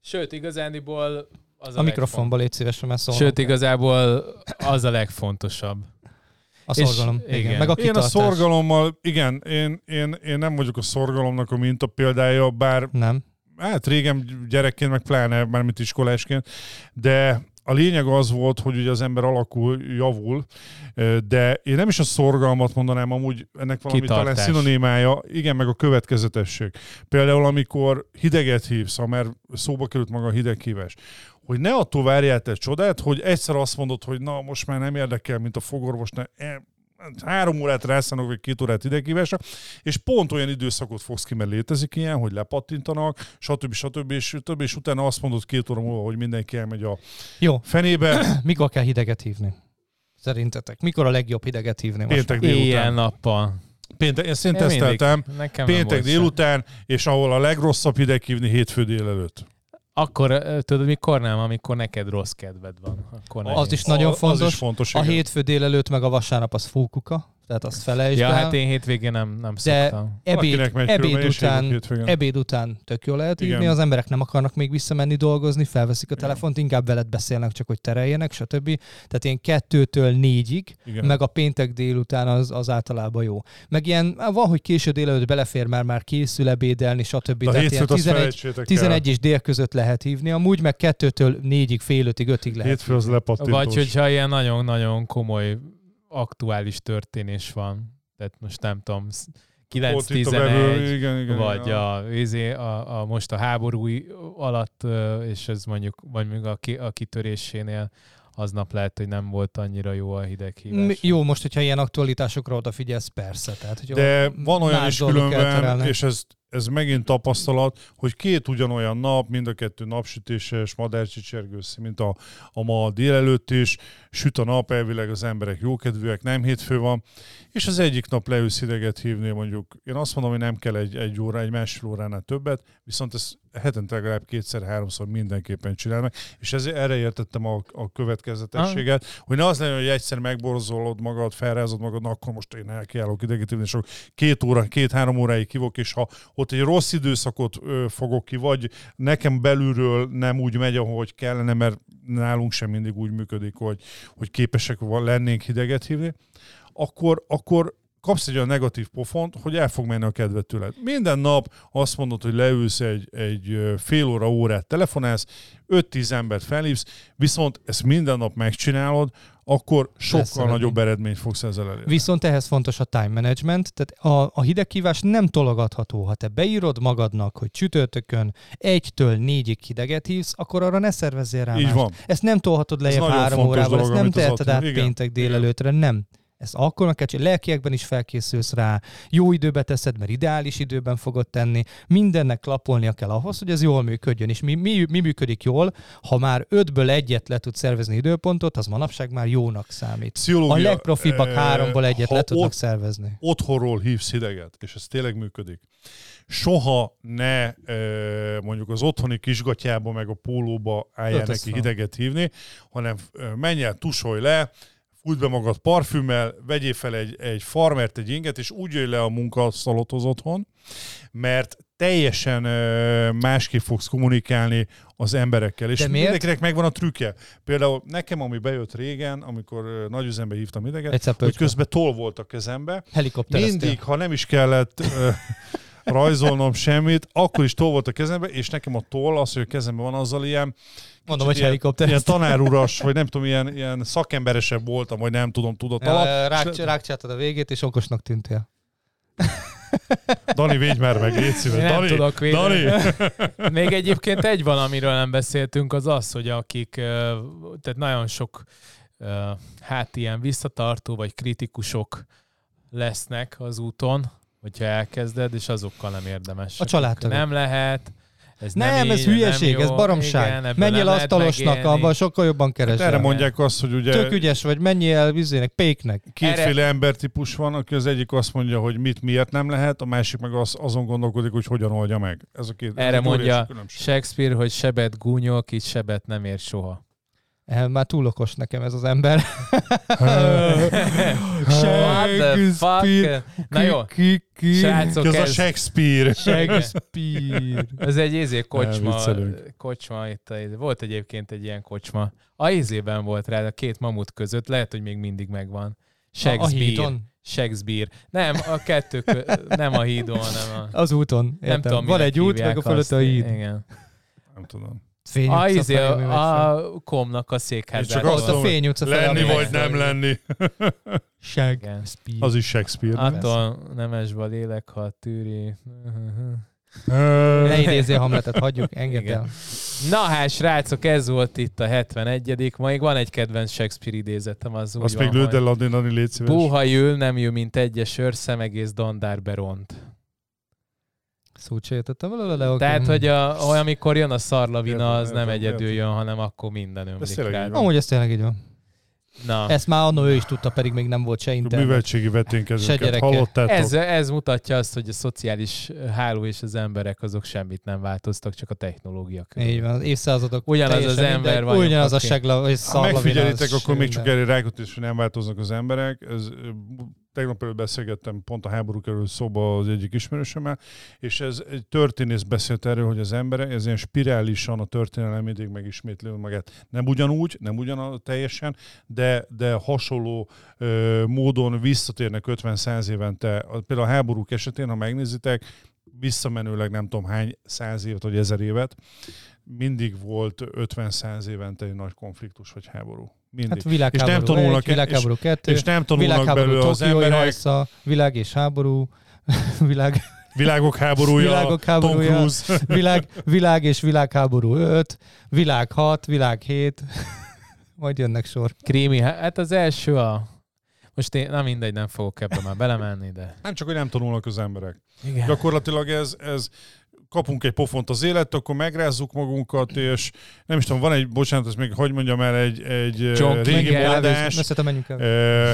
Sőt, igazániból az a, a mikrofonba légy szíves, mert Sőt, igazából az a legfontosabb. A szorgalom. És, igen. Meg a én a szorgalommal, igen, én, én, én nem vagyok a szorgalomnak a minta példája, bár nem. Hát régen gyerekként, meg pláne, mármint iskolásként, de a lényeg az volt, hogy ugye az ember alakul, javul, de én nem is a szorgalmat mondanám, amúgy ennek valami Kitartás. talán szinonimája, igen, meg a következetesség. Például amikor hideget hívsz, mert szóba került maga a hideghívás, hogy ne attól várjál te csodát, hogy egyszer azt mondod, hogy na, most már nem érdekel, mint a fogorvos, ne, e, három órát rászánok, vagy két órát idegkívásra, és pont olyan időszakot fogsz ki, mert létezik ilyen, hogy lepattintanak, stb. stb. És, stb. és utána azt mondod két óra múlva, hogy mindenki elmegy a Jó. fenébe. Mikor kell hideget hívni? Szerintetek? Mikor a legjobb hideget hívni? Péntek délután. Nappal. Péntek, ezt én, én teszteltem. Péntek délután, és ahol a legrosszabb hideg hívni hétfő délelőtt. Akkor tudod, mikor nem? Amikor neked rossz kedved van. Akkor az is nagyon fontos. Az is fontos a hétfő délelőtt meg a vasárnap az fókuka tehát azt felejtsd ja, el. hát én hétvégén nem, nem De szoktam. ebéd, ebéd, után, ebéd után tök jól lehet írni, az emberek nem akarnak még visszamenni dolgozni, felveszik a Igen. telefont, inkább veled beszélnek, csak hogy tereljenek, stb. Tehát ilyen kettőtől négyig, Igen. meg a péntek délután az, az általában jó. Meg ilyen, van, hogy késő délelőtt belefér, mert már készül ebédelni, stb. De Tehát ilyen 11, 11 és dél között lehet hívni, amúgy meg kettőtől négyig, fél ötig, ötig lehet. Hétfő az Vagy hogyha ilyen nagyon-nagyon komoly aktuális történés van. Tehát most nem tudom, 9-11, vagy ja. a, izé, a, a, most a háború alatt, és ez mondjuk, vagy még a, ki, a kitörésénél aznap lehet, hogy nem volt annyira jó a hideghívás. Jó, most, hogyha ilyen aktualitásokra odafigyelsz, persze. Tehát, hogy De van olyan is különben, és ez, ez megint tapasztalat, hogy két ugyanolyan nap, mind a kettő napsütéses, madárcsicsergősz, mint a, a ma délelőtt is, süt a nap, elvileg az emberek jókedvűek, nem hétfő van, és az egyik nap leülsz hideget hívni, mondjuk, én azt mondom, hogy nem kell egy, egy óra, egy másfél óránál többet, viszont ez hetente legalább kétszer-háromszor mindenképpen csinál meg, és ez, erre értettem a, a következetességet, ah. hogy ne az legyen, hogy egyszer megborzolod magad, felrázod magad, na akkor most én elkiállok ideget hívni, és két óra, két-három óráig kivok, és ha ott egy rossz időszakot ö, fogok ki, vagy nekem belülről nem úgy megy, ahogy kellene, mert nálunk sem mindig úgy működik, hogy, hogy képesek lennénk hideget hívni, akkor, akkor kapsz egy olyan negatív pofont, hogy el fog menni a kedved tőled. Minden nap azt mondod, hogy leülsz egy, egy fél óra, órát telefonálsz, 5-10 embert felhívsz, viszont ezt minden nap megcsinálod, akkor sokkal Lesz nagyobb eredmény. eredményt fogsz ezzel elérni. Viszont ehhez fontos a time management, tehát a, a hidegkívás nem tologatható. Ha te beírod magadnak, hogy csütörtökön egytől négyig hideget hívsz, akkor arra ne szervezzél rá Így mást. van. Ezt nem tolhatod lejjebb három órával, ezt nem teheted át péntek délelőtre, nem. Ezt meg kell csinálni, lelkiekben is felkészülsz rá, jó időbe teszed, mert ideális időben fogod tenni, mindennek lapolnia kell ahhoz, hogy ez jól működjön. És mi, mi, mi működik jól, ha már ötből egyet le tud szervezni időpontot, az manapság már jónak számít. Pszichológia, a legprofibbak e, háromból egyet le tudnak ott, szervezni. Otthonról hívsz hideget, és ez tényleg működik soha ne mondjuk az otthoni kisgatyába meg a pólóba álljál neki hideget hívni, hanem menj el, tusolj le, fújt be magad parfümmel, vegyél fel egy, egy farmert, egy inget, és úgy jöjj le a munkaszalothoz otthon, mert teljesen másképp fogsz kommunikálni az emberekkel. És mindenkinek megvan a trükkje. Például nekem, ami bejött régen, amikor nagy üzembe hívtam ideget, hogy közben toll volt a kezembe. Mindig, ha nem is kellett rajzolnom semmit, akkor is toll volt a kezembe, és nekem a toll, az, hogy a kezemben van, azzal ilyen Mondom, hogy ilyen, helikopter. Ilyen tanáruras, vagy nem tudom, ilyen, ilyen szakemberesebb voltam, vagy nem tudom, tudott alatt. Rák, rákcsáltad a végét, és okosnak tűntél. Dani, védj már meg, légy szíves. Nem Dani, tudok védeni. Dani. Még egyébként egy valamiről nem beszéltünk, az az, hogy akik, tehát nagyon sok hát ilyen visszatartó vagy kritikusok lesznek az úton, hogyha elkezded, és azokkal nem érdemes. A családtagok. Nem lehet, ez nem, nem ez hülyeség, nem jó, ez baromság. Igen, menjél asztalosnak, abban sokkal jobban keresel. Hát erre mondják azt, hogy ugye... Tök ügyes vagy, menjél vizének, péknek. Kétféle erre... embertípus van, aki az egyik azt mondja, hogy mit miért nem lehet, a másik meg az, azon gondolkodik, hogy hogyan oldja meg. Ez a két, erre ez mondja Shakespeare, hogy sebet gúnyol, ki sebet nem ér soha. Eh, már túl okos nekem ez az ember. Shakespeare. Na jó, srácok, ez, ez a Shakespeare. Shakespeare. Ez egy izé kocsma, kocsma itt, volt egyébként egy ilyen kocsma. A izében volt rá, a két mamut között, lehet, hogy még mindig megvan. Shakespeare. A, a Shakespeare. Nem, a kettő, nem a hídon, hanem a... Az úton, értem. Nem tudom, Van egy út, meg a fölött a híd. Igen. Nem tudom. Fény A, izé, fel. a komnak a Én székházában. csak azt a Fény utca felé, lenni vagy nem lenni. Seg. Igen. Az is Shakespeare. Attól nemesbe lélek, ha tűri. Ne idézzél Hamletet, hagyjuk, engedd el. Na hát, srácok, ez volt itt a 71 Még van egy kedvenc Shakespeare idézetem, az úgy Azt van, még lőd el, Adi, Dani, légy szíves. Búha jül, nem jön, mint egyes sör, szemegész dandár beront. Szót se értettem vele, de oké. Tehát, hogy a, olyan, amikor jön a szarlavina, Értem, az nem értem, egyedül értem. jön, hanem akkor minden Ez ömlik rá. van. Amúgy ez tényleg így van. Na, Ezt már annó ő is tudta, pedig még nem volt se A internet. műveltségi Se veténkezőket hallottátok? ez, ez mutatja azt, hogy a szociális háló és az emberek azok semmit nem változtak, csak a technológia körül. Így van, az évszázadok. Ugyanaz az ember vagyok, Ugyanaz a segla, vagy Ha megfigyelitek, akkor még csak erre rákot is, hogy nem változnak az emberek. Ez, tegnap előtt beszélgettem pont a háború kerül szóba az egyik ismerősömmel, és ez egy történész beszélt erről, hogy az emberek, ez ilyen spirálisan a történelem mindig megismétli magát. Nem ugyanúgy, nem ugyan teljesen, de, de hasonló ö, módon visszatérnek 50-100 évente. Például a háborúk esetén, ha megnézitek, visszamenőleg nem tudom hány száz évet vagy ezer évet, mindig volt 50-100 évente egy nagy konfliktus vagy háború. Mindig. Hát világháború És nem tanulnak- egy, világháború kettő, és nem tanulnak világháború belőle az Tokiói emberek, rajsza, világ és háború, világ, világok háborúja, Világok Tom háborúja. Cruise. világ, világ és világháború 5, világ 6, világ 7, majd jönnek sor. Krími, hát az első a... Most én, na mindegy, nem fogok ebbe már belemenni, de... Nem csak, hogy nem tanulnak az emberek. Igen. Gyakorlatilag ez, ez kapunk egy pofont az élet, akkor megrázzuk magunkat, és nem is tudom, van egy, bocsánat, ezt még hogy mondjam el, egy, egy ö, John régi mondás, ö,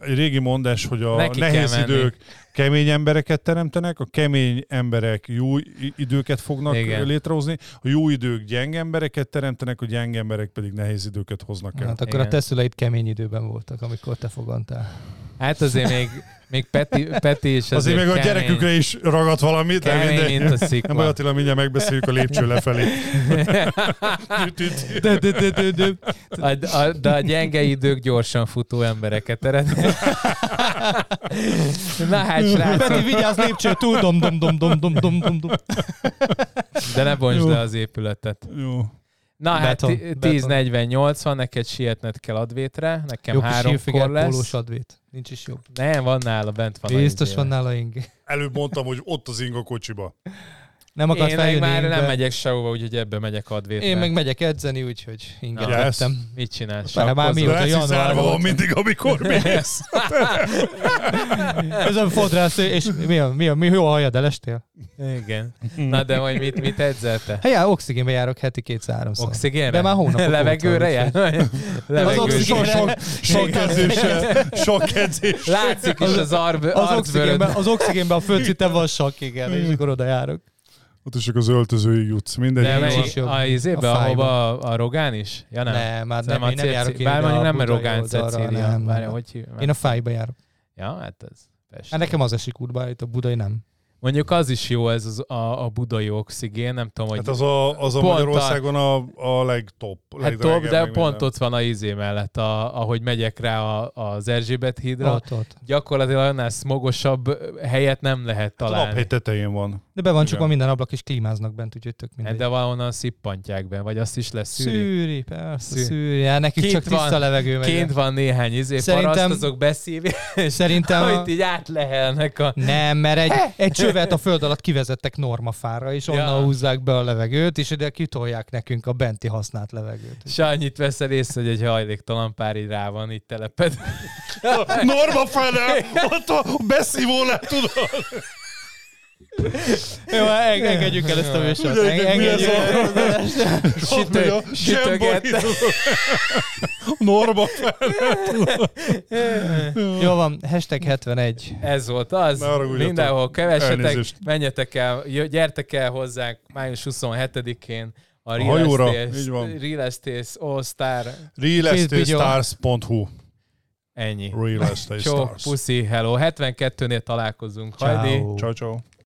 egy régi mondás, hogy a Neki nehéz menni. idők kemény embereket teremtenek, a kemény emberek jó időket fognak Igen. létrehozni, a jó idők gyenge embereket teremtenek, a gyenge emberek pedig nehéz időket hoznak el. Hát akkor Igen. a te szüleid kemény időben voltak, amikor te fogantál. Hát azért még, még Peti, Peti is Azért meg a kemény, gyerekükre is ragad valamit, de Kemény, mindegy. mint a Nem baj, szikla. Attila, mindjárt megbeszéljük a lépcső lefelé. De, de, de, de, de. A, a, de a gyenge idők gyorsan futó embereket erednek. Na hát, Peti, srácok, vigyázz lépcső, túl dom, dom, dom, dom, dom, dom, dom, de ne bontsd le az épületet. Jó. Na hát Beton. 10.48 van, neked sietned kell advétre, nekem Jó háromkor hírfigyel, lesz. pólós advét. Nincs is jobb. Nem, van nála, bent van. a Biztos van nála ing. Előbb mondtam, hogy ott az inga kocsiba. Nem akarsz Én meg feljönni már nem megyek sehova, úgyhogy ebbe megyek advétre. Én meg megyek edzeni, úgyhogy inget vettem. Mit csinálsz? Már- már mióta Lesz január volt. mindig, amikor mész. Ez a fodrász, és mi a, mi a, mi jó a hajad, elestél? Igen. Na de hogy mit, mit edzelte? Hát já, oxigénbe járok heti kétszer-háromszor. Oxigénre? De már hónapok Levegőre jár? Levegőre. oxigénre- Sok, sok edzéssel, sok edzés. Látszik is az, arb, Az oxigénben, az oxigénben a földszinte van sakk, igen, és akkor oda járok. Ott is csak az öltözőig jutsz. Mindegy. De is jobb. a izébe, A ahova a, a Rogán is? Ja nem. Nem, már nem, nem, én nem járok Bár mondjuk a nem, budai Rogán Cecília. hogy hívják? Én a fájba járok. Ja, hát ez Pest. Hát nekem az esik útba, itt a budai nem. Mondjuk az is jó, ez az, a, a budai oxigén, nem tudom, hogy Hát az a, az a a- Magyarországon a, a legtop. Hát top, de pont minden. ott van a izé mellett, a, ahogy megyek rá a, az Erzsébet hídra. Ott, ott. Gyakorlatilag annál smogosabb helyet nem lehet Hát a találni. tetején van. De be van Igen. csukva minden ablak, és klímáznak bent, úgyhogy tök Hát mindegy. de valahonnan szippantják be, vagy azt is lesz szűri. Szűri, persze, Szűri. szűri. Hát nekik Kint csak tiszta van- levegő megy. Ként van néhány izé, Szerintem- paraszt, azok beszívják, Szerintem a... így átlehelnek a... Nem, mert egy, egy csövet a föld alatt kivezettek normafára, és onnan Ja. húzzák be a levegőt, és ide kitolják nekünk a benti használt levegőt. És annyit veszel észre, hogy egy hajléktalan pár így rá van, így teleped. Norma fele! Ott a beszívónál tudod! Jó, eng- engedjük el ezt a műsort. Engedjük el. Sütö- Ott sütögette. megy a zsembori, tudod. Norma! Jó van, hashtag 71. Ez volt az. Mindenhol kevessetek, Elnézést. menjetek el, gyertek el hozzánk május 27-én a Real hajóra, Estate, így van. Real Estate All Star. Realestatestars.hu Ennyi. Real Estate Stars. puszi, hello. 72-nél találkozunk. Hajdi. Ciao. Ciao, ciao.